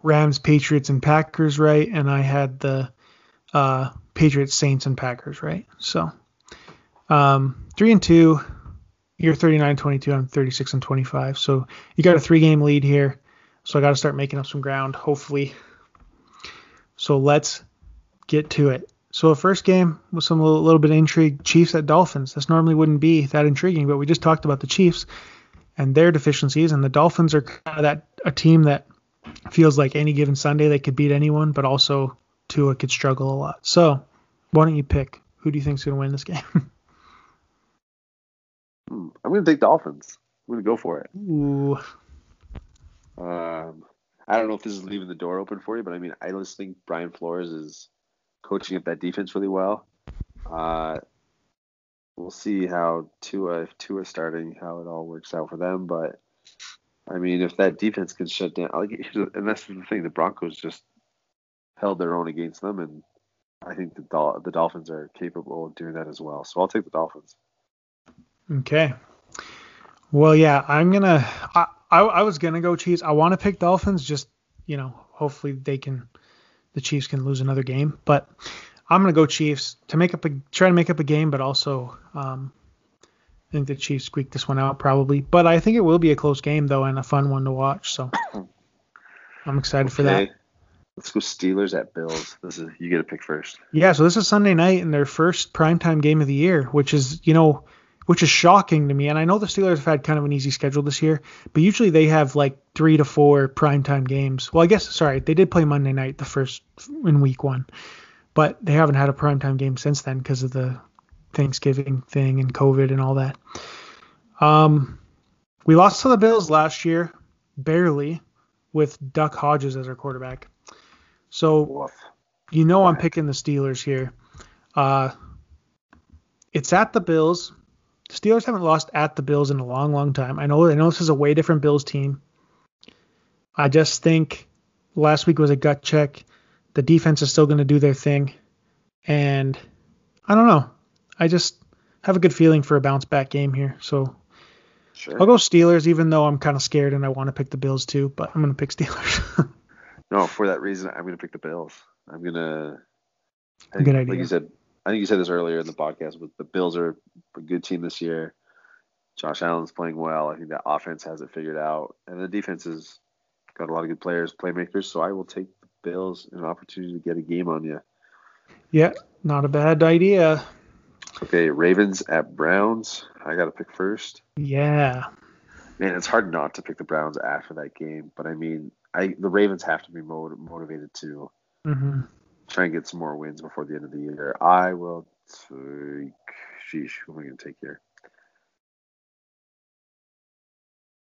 Rams, Patriots, and Packers right, and I had the uh, Patriots, Saints, and Packers right. So, um, three and two. You're 39 22. I'm 36 and 25. So you got a three game lead here. So I got to start making up some ground, hopefully. So let's get to it. So the first game was some little, little bit of intrigue. Chiefs at Dolphins. This normally wouldn't be that intriguing, but we just talked about the Chiefs and their deficiencies, and the Dolphins are kind of that a team that feels like any given Sunday they could beat anyone, but also Tua could struggle a lot. So why don't you pick? Who do you think's going to win this game? I'm gonna take Dolphins. I'm gonna go for it. Ooh, Um, I don't know if this is leaving the door open for you, but I mean, I just think Brian Flores is coaching up that defense really well. Uh, we'll see how Tua, if Tua starting, how it all works out for them. But I mean, if that defense can shut down, like, and that's the thing, the Broncos just held their own against them, and I think the Dol- the Dolphins are capable of doing that as well. So I'll take the Dolphins. okay. Well, yeah, I'm gonna. I, I, I was gonna go Chiefs. I want to pick Dolphins. Just you know, hopefully they can. The Chiefs can lose another game, but I'm gonna go Chiefs to make up a try to make up a game, but also um, I think the Chiefs squeak this one out probably. But I think it will be a close game though and a fun one to watch. So I'm excited for that. Let's go Steelers at Bills. This is you get to pick first. Yeah, so this is Sunday night and their first primetime game of the year, which is, you know, which is shocking to me. And I know the Steelers have had kind of an easy schedule this year, but usually they have like three to four primetime games. Well, I guess, sorry, they did play Monday night the first in week one, but they haven't had a primetime game since then because of the Thanksgiving thing and COVID and all that. Um, we lost to the Bills last year, barely, with Duck Hodges as our quarterback. So you know I'm picking the Steelers here. Uh, it's at the Bills. The Steelers haven't lost at the Bills in a long, long time. I know. I know this is a way different Bills team. I just think last week was a gut check. The defense is still going to do their thing, and I don't know. I just have a good feeling for a bounce back game here. So Sure. I'll go Steelers, even though I'm kind of scared and I want to pick the Bills too. But I'm going to pick Steelers. No, for that reason, I'm going to pick the Bills. I'm going to. Good idea. Like you said, I think you said this earlier in the podcast, but the Bills are a good team this year. Josh Allen's playing well. I think that offense has it figured out, and the defense has got a lot of good players, playmakers. So I will take Bills an opportunity to get a game on you. yeah, not a bad idea. Okay, Ravens at Browns. I got to pick first. Yeah. Man, it's hard not to pick the Browns after that game, but I mean, I the Ravens have to be motiv- motivated to hmm try and get some more wins before the end of the year. I will take. Sheesh, who am I going to take here?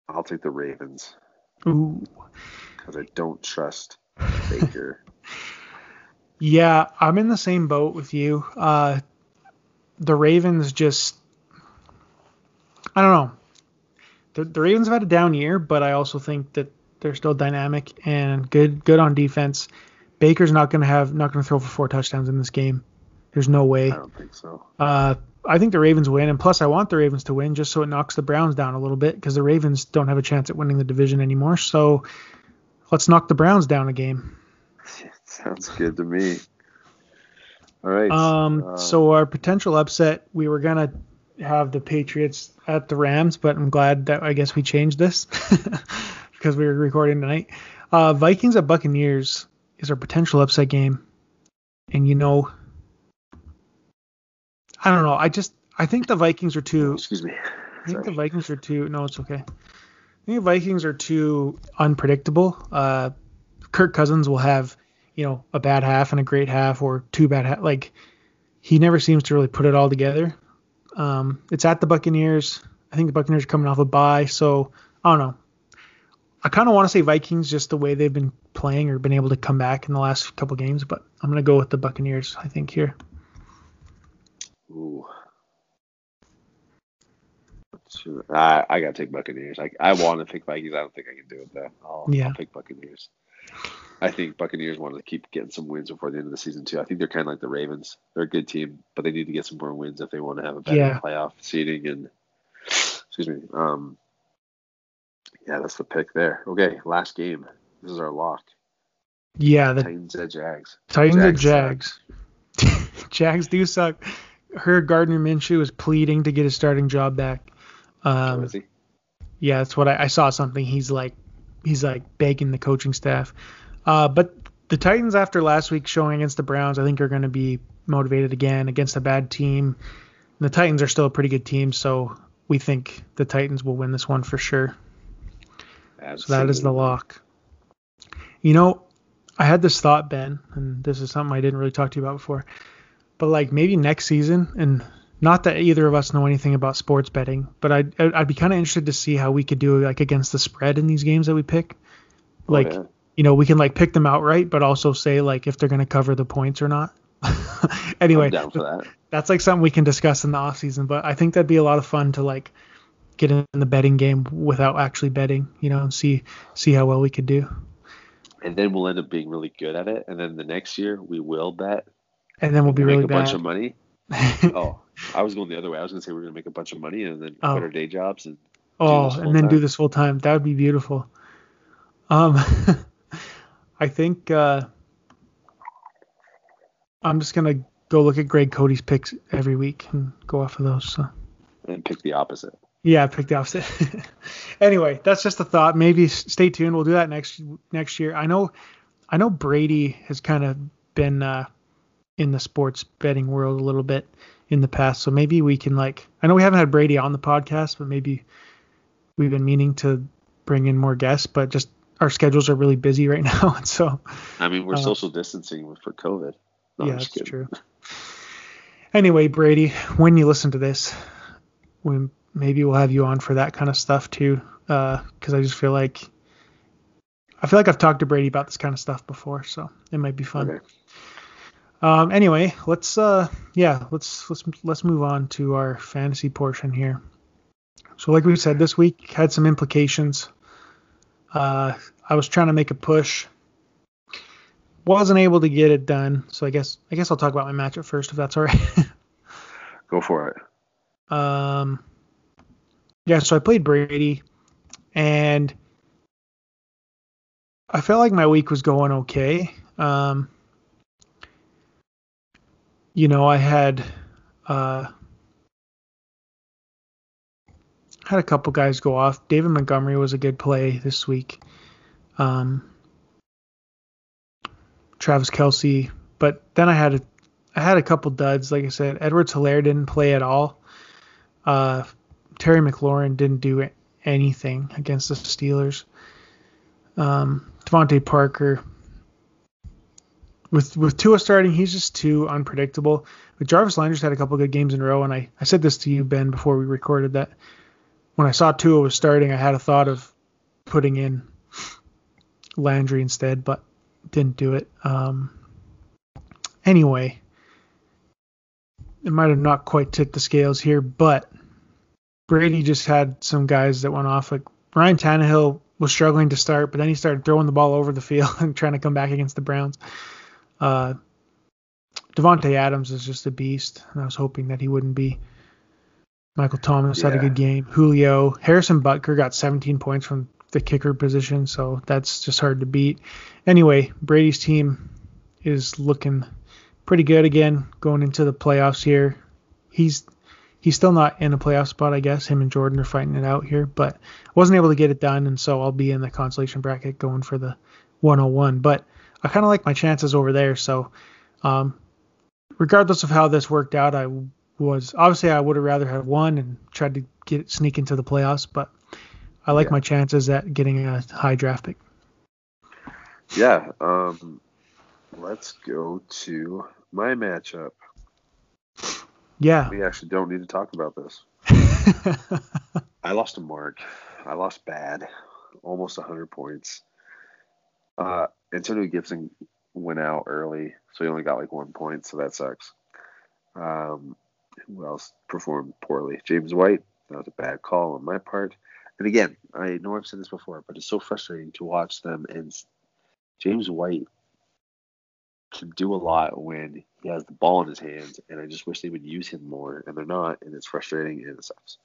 I'll take the Ravens Ooh. because I don't trust Baker. Yeah, I'm in the same boat with you. Uh, the Ravens just I don't know. The, the Ravens have had a down year, but I also think that they're still dynamic and good good on defense. Baker's not gonna have not gonna throw for four touchdowns in this game. There's no way. I don't think so. Uh, I think the Ravens win, and plus I want the Ravens to win just so it knocks the Browns down a little bit because the Ravens don't have a chance at winning the division anymore. So let's knock the Browns down a game. Sounds good to me. All right. Um, uh, so our potential upset, we were gonna have the Patriots at the Rams, but I'm glad that I guess we changed this because we were recording tonight. Uh, Vikings at Buccaneers is our potential upset game, and you know, I don't know. I just I think the Vikings are too. excuse me. I think the Vikings are too. No, it's okay. I think Vikings are too unpredictable. Uh, Kirk Cousins will have, you know, a bad half and a great half, or two bad half. Like he never seems to really put it all together. Um, it's at the Buccaneers. I think the Buccaneers are coming off a bye, so I don't know. I kind of want to say Vikings just the way they've been playing or been able to come back in the last couple games, but I'm gonna go with the Buccaneers. I think here. Ooh. I, I gotta take Buccaneers. I, I want to pick Vikings. I don't think I can do it though. I'll, Yeah. I'll pick Buccaneers. I think Buccaneers want to keep getting some wins before the end of the season too. I think they're kind of like the Ravens. They're a good team, but they need to get some more wins if they want to have a better Yeah. playoff seeding. And excuse me. Um. Yeah, that's the pick there. Okay, last game. This is our lock. Yeah, the Titans at Jags. Titans Jags Jags. Jags do suck. Her Gardner Minshew is pleading to get his starting job back. Um, yeah, that's what I, I saw. Something he's like, he's like begging the coaching staff. Uh, but the Titans, after last week showing against the Browns, I think are going to be motivated again against a bad team. The Titans are still a pretty good team, so we think the Titans will win this one for sure. So that is the lock. You know, I had this thought, Ben, and this is something I didn't really talk to you about before. But like maybe next season, and not that either of us know anything about sports betting, but I'd I'd be kind of interested to see how we could do like against the spread in these games that we pick. Oh, Like yeah. you know, we can like pick them outright, but also say like if they're going to cover the points or not. anyway, I'm down for that. that's like something we can discuss in the off season. But I think that'd be a lot of fun to like get in the betting game without actually betting, you know, and see see how well we could do. and then we'll end up being really good at it. And then the next year we will bet, And then we'll be make really a bunch of money. Oh, I was going the other way. I was gonna say we're gonna make a bunch of money and then Oh. quit our day jobs and oh, and then do this full time. That would be beautiful. Um, I think uh, I'm just gonna go look at Greg Cote's picks every week and go off of those. So. and pick the opposite. Yeah, pick the opposite. anyway, that's just a thought. Maybe stay tuned. We'll do that next next year. I know, I know Brady has kind of been uh, in the sports betting world a little bit in the past, so maybe we can like. I know we haven't had Brady on the podcast, but maybe we've been meaning to bring in more guests, but just our schedules are really busy right now, and so I mean, we're Uh, social distancing for COVID. No, yeah, that's kidding. true. Anyway, Brady, when you listen to this, we maybe we'll have you on for that kind of stuff too, because I just feel like I feel like I've talked to Brady about this kind of stuff before, so it might be fun. Okay. Um, anyway, let's uh, yeah, let's let's let's move on to our fantasy portion here. So, like we said, this week had some implications. Uh, I was trying to make a push, wasn't able to get it done. So I guess I guess I'll talk about my matchup first, if that's all right. Go for it. Um, yeah, so I played Brady, and I felt like my week was going okay. Um, you know, I had uh, had a couple guys go off. David Montgomery was a good play this week. Um, Travis Kelce, but then I had a I had a couple duds. Like I said, Edwards-Helaire didn't play at all. Uh, Terry McLaurin didn't do anything against the Steelers. Um, DeVante Parker, with with Tua starting, he's just too unpredictable. But Jarvis Landry's had a couple good games in a row, and I, I said this to you, Ben, before we recorded that when I saw Tua was starting, I had a thought of putting in Landry instead, but didn't do it. Um, anyway, it might have not quite tipped the scales here, but Brady just had some guys that went off. Like Ryan Tannehill was struggling to start, but then he started throwing the ball over the field and trying to come back against the Browns. Uh, Davante Adams is just a beast, and I was hoping that he wouldn't be. Michael Thomas yeah. had a good game. Julio, Harrison Butker got 17 points from the kicker position, so that's just hard to beat. Anyway, Brady's team is looking pretty good again going into the playoffs here. He's he's still not in a playoff spot, I guess. Him and Jordan are fighting it out here, but wasn't able to get it done, and so I'll be in the consolation bracket going for the 101. But I kind of like my chances over there, so um, regardless of how this worked out, I was obviously I would have rather have won and tried to get sneak into the playoffs, but I like yeah. my chances at getting a high draft pick. Yeah, um, let's go to my matchup. Yeah. We actually don't need to talk about this. I lost a Mark. I lost bad, almost 100 points. Uh, Antonio Gibson went out early, so he only got like one point, so that sucks. Um, who else performed poorly? James White. That was a bad call on my part. And again, I know I've said this before, but it's so frustrating to watch them. And James White can do a lot when he has the ball in his hands, and I just wish they would use him more, and they're not, and it's frustrating and it sucks.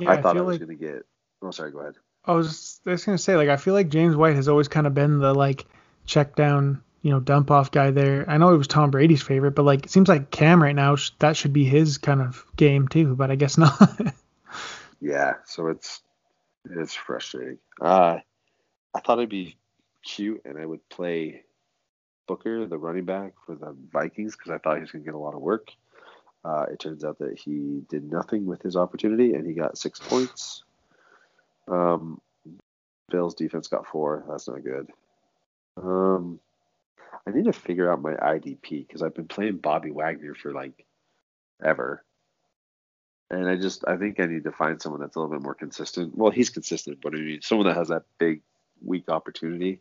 Yeah, I thought I, I was like, going to get. Oh, sorry. Go ahead. I was just, I was going to say, like, I feel like James White has always kind of been the like check down, you know, dump off guy there. I know it was Tom Brady's favorite, but like, it seems like Cam right now that should be his kind of game too, but I guess not. yeah, so it's it's frustrating. Uh, I thought it'd be cute, and I would play Booker, the running back for the Vikings, because I thought he was going to get a lot of work. Uh, it turns out that he did nothing with his opportunity, and he got six points. Um, Bills defense got four. That's not good. Um, I need to figure out my IDP because I've been playing Bobby Wagner for like ever, and I just I think I need to find someone that's a little bit more consistent. Well, he's consistent, but I mean someone that has that big weak opportunity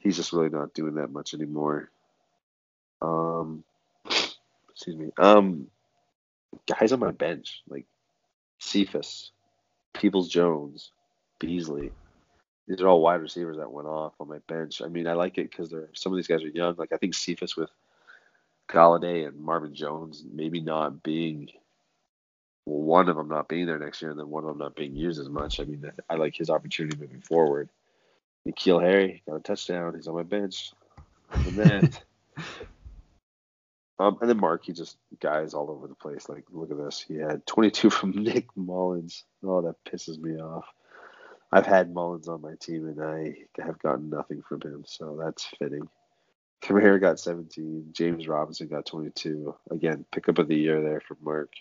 he's just really not doing that much anymore. Um, excuse me. Um, guys on my bench like Cephus, Peoples Jones, Beasley. These are all wide receivers that went off on my bench. I mean, I like it because they're some of these guys are young. Like I think Cephus with Golladay and Marvin Jones maybe not being well, one of them not being there next year, and then one of them not being used as much. I mean, I like his opportunity moving forward. N'Keal Harry got a touchdown. He's on my bench. And then, um, and then Mark, he just guys all over the place. Like, look at this. He had 22 from Nick Mullens. Oh, that pisses me off. I've had Mullens on my team, and I have gotten nothing from him, so that's fitting. Kamara got 17. James Robinson got 22. Again, pickup of the year there from Mark.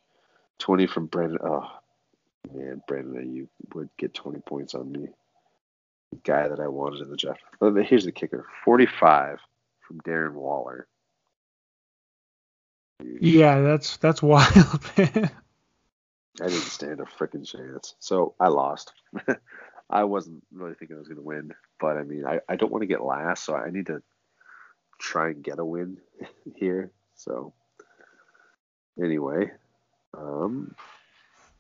20 from Brandon. Oh, man, Brandon, you would get 20 points on me The guy that I wanted in the draft. Here's the kicker: 45 from Darren Waller. Yeah, that's that's wild. I didn't stand a freaking chance, so I lost. I wasn't really thinking I was going to win, but I mean, I, I don't want to get last, so I need to try and get a win here. So anyway, um,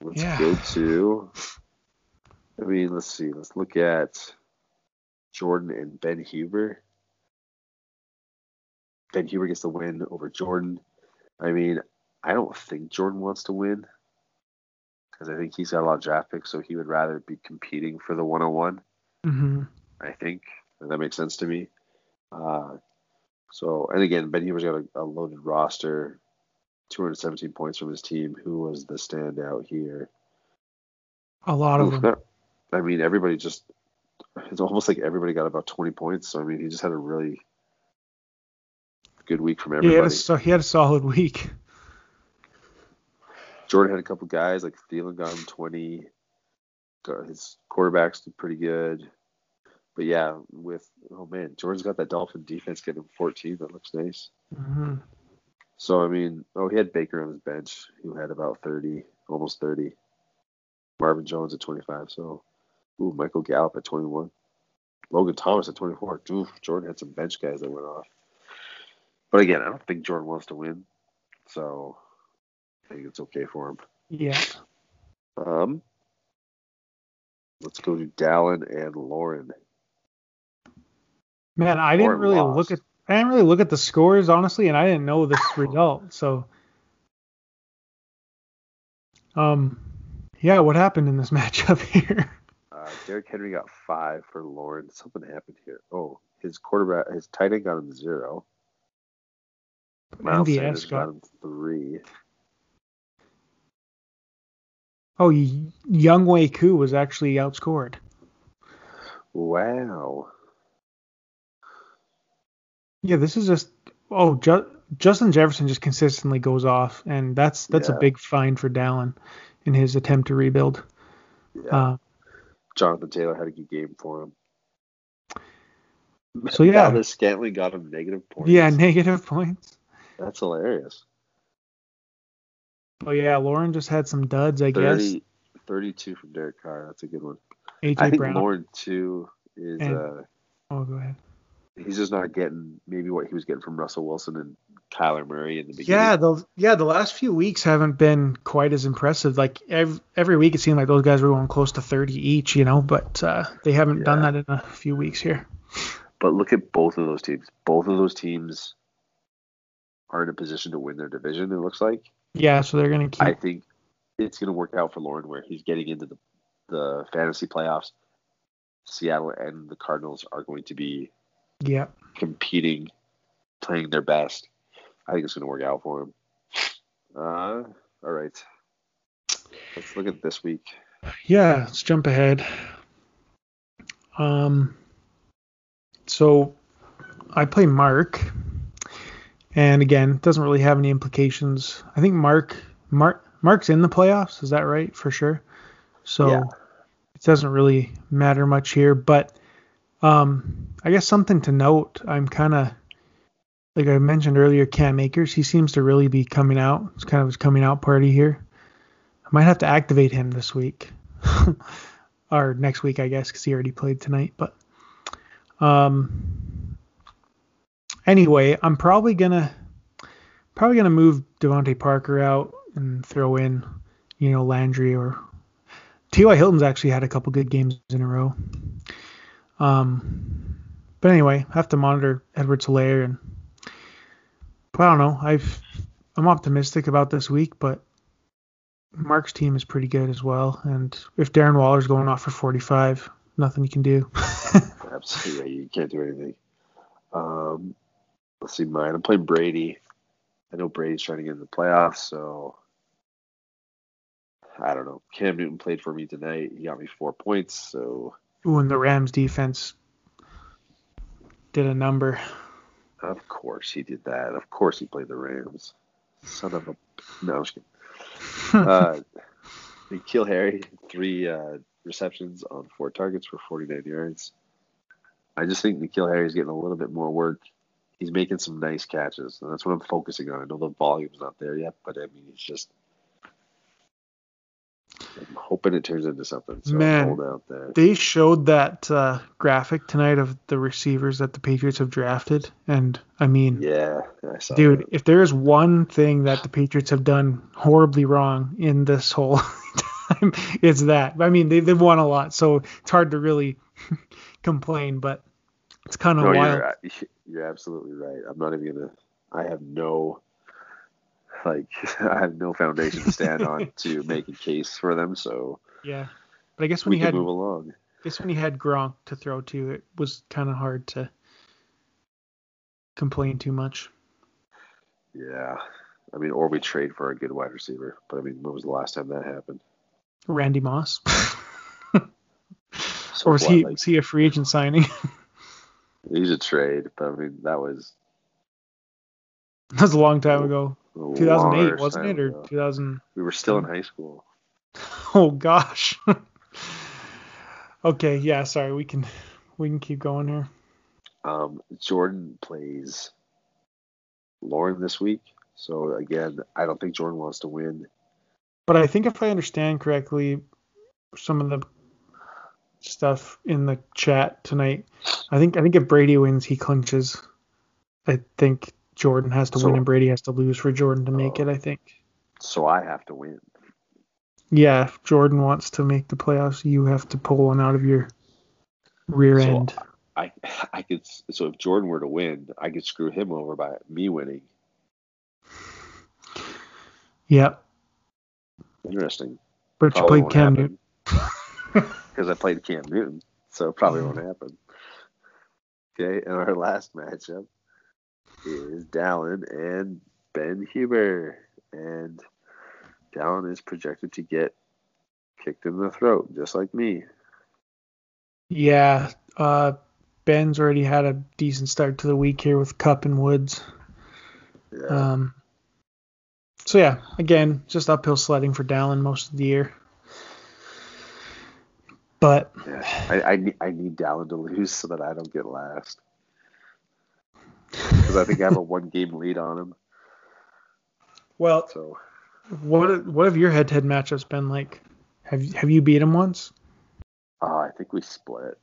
let's yeah. go to. I mean, let's see. Let's look at Jordan and Ben Huber. Ben Huber gets the win over Jordan. I mean, I don't think Jordan wants to win because I think he's got a lot of draft picks, so he would rather be competing for the 101. Mm-hmm. I think that makes sense to me. Uh, so, and again, Ben Huber's got a, a loaded roster, 217 points from his team. Who was the standout here? A lot of them. I mean, everybody just it's almost like everybody got about 20 points. So I mean, he just had a really good week from everybody. He had a, so he had a solid week. Jordan had a couple guys like Thielen got him 20. His quarterbacks did pretty good. But yeah, with oh man, Jordan's got that Dolphin defense getting him 14. That looks nice. Mm-hmm. So I mean, oh, he had Baker on his bench, who had about 30, almost 30. Marvin Jones at 25. So Ooh, Michael Gallup at 21. Logan Thomas at 24. Ooh, Jordan had some bench guys that went off. But again, I don't think Jordan wants to win. So I think it's okay for him. Yeah. Um, let's go to Dallin and Lauren. Man, I didn't really lost. look at I didn't really look at the scores honestly, and I didn't know this result. So, um, yeah, what happened in this matchup here? Uh, Derrick Henry got five for Lauren. Something happened here. Oh, his quarterback, his tight end got him zero. Miles MVS Sanders got got him three. Oh, Younghoe Koo was actually outscored. Wow. Yeah, this is just oh, Ju- Justin Jefferson just consistently goes off, and that's that's Yeah. a big find for Dallin in his attempt to rebuild. Yeah. Uh, Jonathan Taylor had a good game for him. So, yeah. Valdes-Scantling got him negative points. yeah, negative points. That's hilarious. Oh yeah, Lauren just had some duds, I guess. 32 from Derek Carr. That's a good one. AJ I think Brown. Lauren too is And- uh oh, go ahead. he's just not getting maybe what he was getting from Russell Wilson and Kyler Murray in the beginning. Yeah, the yeah the last few weeks haven't been quite as impressive. Like every every week it seemed like those guys were going close to 30 each, you know, but uh, they haven't done that in a few weeks here. But look at both of those teams. Both of those teams are in a position to win their division. It looks like. Yeah, so they're gonna keep. I think it's going to work out for Lauren where he's getting into the the fantasy playoffs. Seattle and the Cardinals are going to be yeah, competing, playing their best. I think it's going to work out for him. Uh, all right. Let's look at this week. yeah. Let's jump ahead. Um, so I play Mark, and again, it doesn't really have any implications. I think Mark Mark Mark's in the playoffs. Is that right for sure? So Yeah. it doesn't really matter much here. But um, I guess something to note. I'm kind of like I mentioned earlier, Cam Akers. He seems to really be coming out. It's kind of his coming out party here. I might have to activate him this week or next week, I guess, because he already played tonight. But um, anyway, I'm probably gonna probably gonna move DeVante Parker out and throw in, you know, Landry or T.Y. Hilton's actually had a couple good games in a row. Um, but anyway, I have to monitor Edwards-Helaire and but I don't know. I've I'm optimistic about this week, but Mark's team is pretty good as well. And if Darren Waller's going off for 45, nothing you can do. Absolutely, you can't do anything. Um, let's see mine. I'm playing Brady. I know Brady's trying to get in the playoffs, so I don't know. Cam Newton played for me tonight. He got me four points, so Ooh, and the Rams defense did a number. of course he did that. Of course he played the Rams. Son of a no, I'm just kidding. Uh, N'Keal Harry, three uh, receptions on four targets for 49 yards. I just think N'Keal Harry's getting a little bit more work. He's making some nice catches, and that's what I'm focusing on. I know the volume's not there yet, but I mean, it's just. I'm hoping it turns into something. So Man. hold out there. they showed that uh, graphic tonight of the receivers that the Patriots have drafted, and I mean, Yeah, I saw dude, that. if there is one thing that the Patriots have done horribly wrong in this whole time, it's that. I mean, they, they've won a lot, so it's hard to really complain, but it's kind of No, wild. you're, you're absolutely right. I'm not even gonna. I have no, like, I have no foundation to stand on to make a case for them. So Yeah, but I guess when we he had move along. I guess when he had Gronk to throw to, it was kind of hard to complain too much. Yeah, I mean, or we trade for a good wide receiver. But I mean, when was the last time that happened? Randy Moss, So or was he like, was he a free agent signing? He's a trade, but I mean, that was that was a long time ago. 2008 wasn't it, or 2000? We were still in high school. Oh gosh. okay, yeah. Sorry, we can we can keep going here. Um, Jordan plays Lauren this week. So again, I don't think Jordan wants to win. But I think if I understand correctly, some of the stuff in the chat tonight, I think I think if Brady wins, he clinches. I think Jordan has to So- win and Brady has to lose for Jordan to make Oh. it. I think. So I have to win. Yeah, if Jordan wants to make the playoffs, you have to pull one out of your rear So end. I I could so if Jordan were to win, I could screw him over by me winning. Yep. Interesting. But you Probably played won't Cam Newton. happen. Because I played Cam Newton, so it probably won't happen. Okay, and our last matchup is Dallin and Ben Huber. And Dallin is projected to get kicked in the throat, just like me. Yeah. Uh, Ben's already had a decent start to the week here with Kupp and Woods. Yeah. Um, so yeah, again, just uphill sledding for Dallin most of the year. But yeah. I, I, need, I need Dallin to lose so that I don't get last. Because I think I have a one game lead on him. well, So what what have your head-to-head matchups been like? Have have you beat him once? uh, I think we split,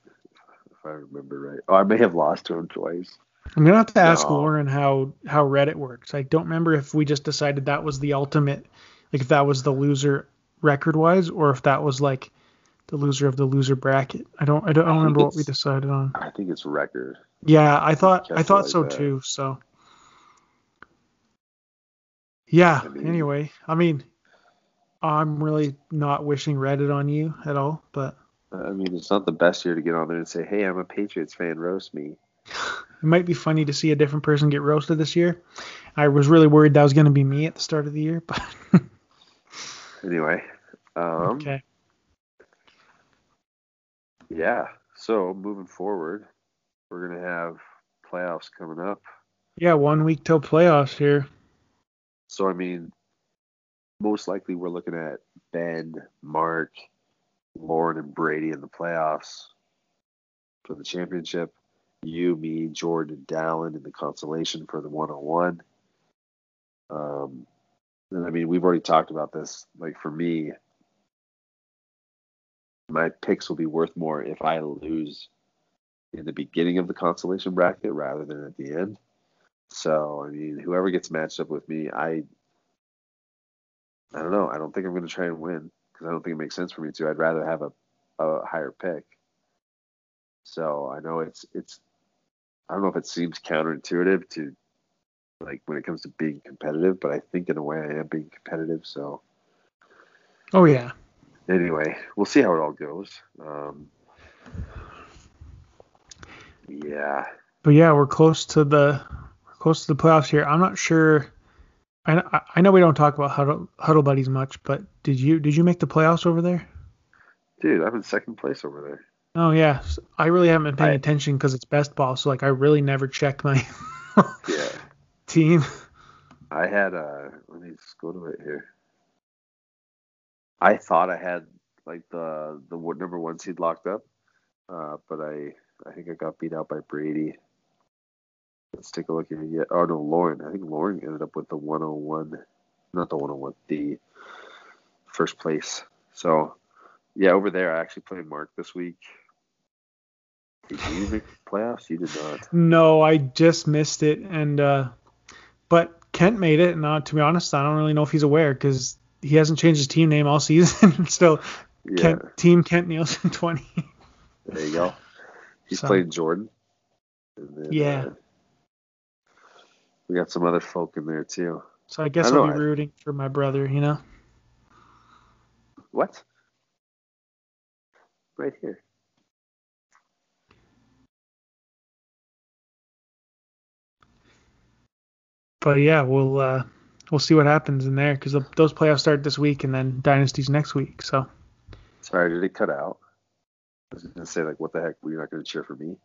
if I remember right. Oh, I may have lost to him twice. I'm gonna have to ask No. Lauren how how Reddit works. I don't remember if we just decided that was the ultimate, like if that was the loser record wise, or if that was like the loser of the loser bracket. I don't I don't, I don't remember what we decided on. I think it's record. Yeah, I thought I thought like so that. too. So yeah. I mean- anyway, I mean, I'm really not wishing Reddit on you at all, but I mean, it's not the best year to get on there and say, "Hey, I'm a Patriots fan, roast me." it might be funny to see a different person get roasted this year. I was really worried that was going to be me at the start of the year, but Anyway, um, okay. Yeah. So moving forward, we're gonna have playoffs coming up. Yeah, one week till playoffs here. So I mean, most likely we're looking at Ben, Mark, Lauren, and Brady in the playoffs for the championship. You, me, Jordan, and Dallin in the consolation for the 101. Um, and I mean, we've already talked about this. Like for me, my picks will be worth more if I lose in the beginning of the consolation bracket rather than at the end. So I mean, whoever gets matched up with me, I I don't know. I don't think I'm going to try and win because I don't think it makes sense for me to. I'd rather have a, a higher pick. So I know it's it's. I don't know if it seems counterintuitive to, like when it comes to being competitive, but I think in a way I am being competitive. So Oh yeah. Anyway, we'll see how it all goes. Um, yeah, But yeah, we're close to the we're close to the playoffs here. I'm not sure. I I- know we don't talk about huddle huddle buddies much, but did you did you make the playoffs over there? dude, I'm in second place over there. Oh yeah, I really haven't been paying I- attention because it's best ball, so like I really never check my Yeah, team. I had uh let me just go to it here. I thought I had like the the number one seed locked up, uh, but I I think I got beat out by Brady. Let's take a look here. Yeah, oh no, Lauren. I think Lauren ended up with the 101, not the 101, the first place. So yeah, over there I actually played Mark this week. Did you make playoffs? You did not. No, I just missed it, and uh, but Kent made it. And uh, to be honest, I don't really know if he's aware because he hasn't changed his team name all season. Still, Yeah, Kent, Team Kent Nielsen 20. there you go. He's So- playing Jordan. Then, Yeah. uh, we got some other folk in there too. So I guess I I'll know, be I- rooting for my brother. You know. What? Right here. But yeah, we'll uh, we'll see what happens in there because those playoffs start this week and then dynasties next week. So Sorry, did it cut out? I was gonna say like, what the heck? Were you not gonna cheer for me?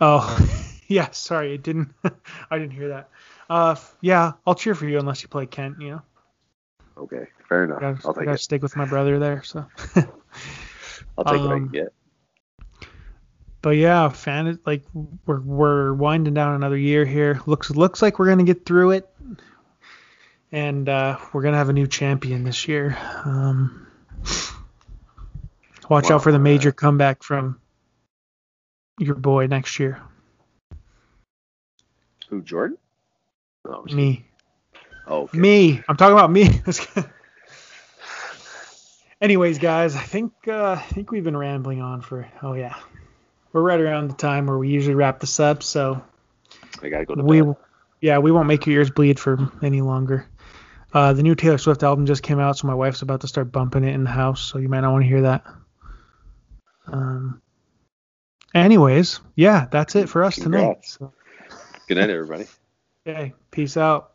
oh yeah, sorry, it didn't. I didn't hear that. Uh, yeah, I'll cheer for you unless you play Kent. You know, Okay, fair enough. I gotta, I'll I gotta it. stick with my brother there. So. I'll take what I um, can get. But yeah, fan like we're we're winding down another year here. Looks looks like we're gonna get through it, and uh, we're gonna have a new champion this year. Um, watch Wow, out for the major comeback from your boy next year. Who, Jordan? No, Me. Oh, okay. Me. I'm talking about me. Anyways, guys, I think uh, I think we've been rambling on for. Oh yeah, we're right around the time where we usually wrap this up. So I gotta go to we, bed. yeah, we won't make your ears bleed for any longer. Uh, the new Taylor Swift album just came out, so my wife's about to start bumping it in the house. So you might not want to hear that. Um. Anyways, yeah, that's it for us tonight. So, Good night, everybody. okay, peace out.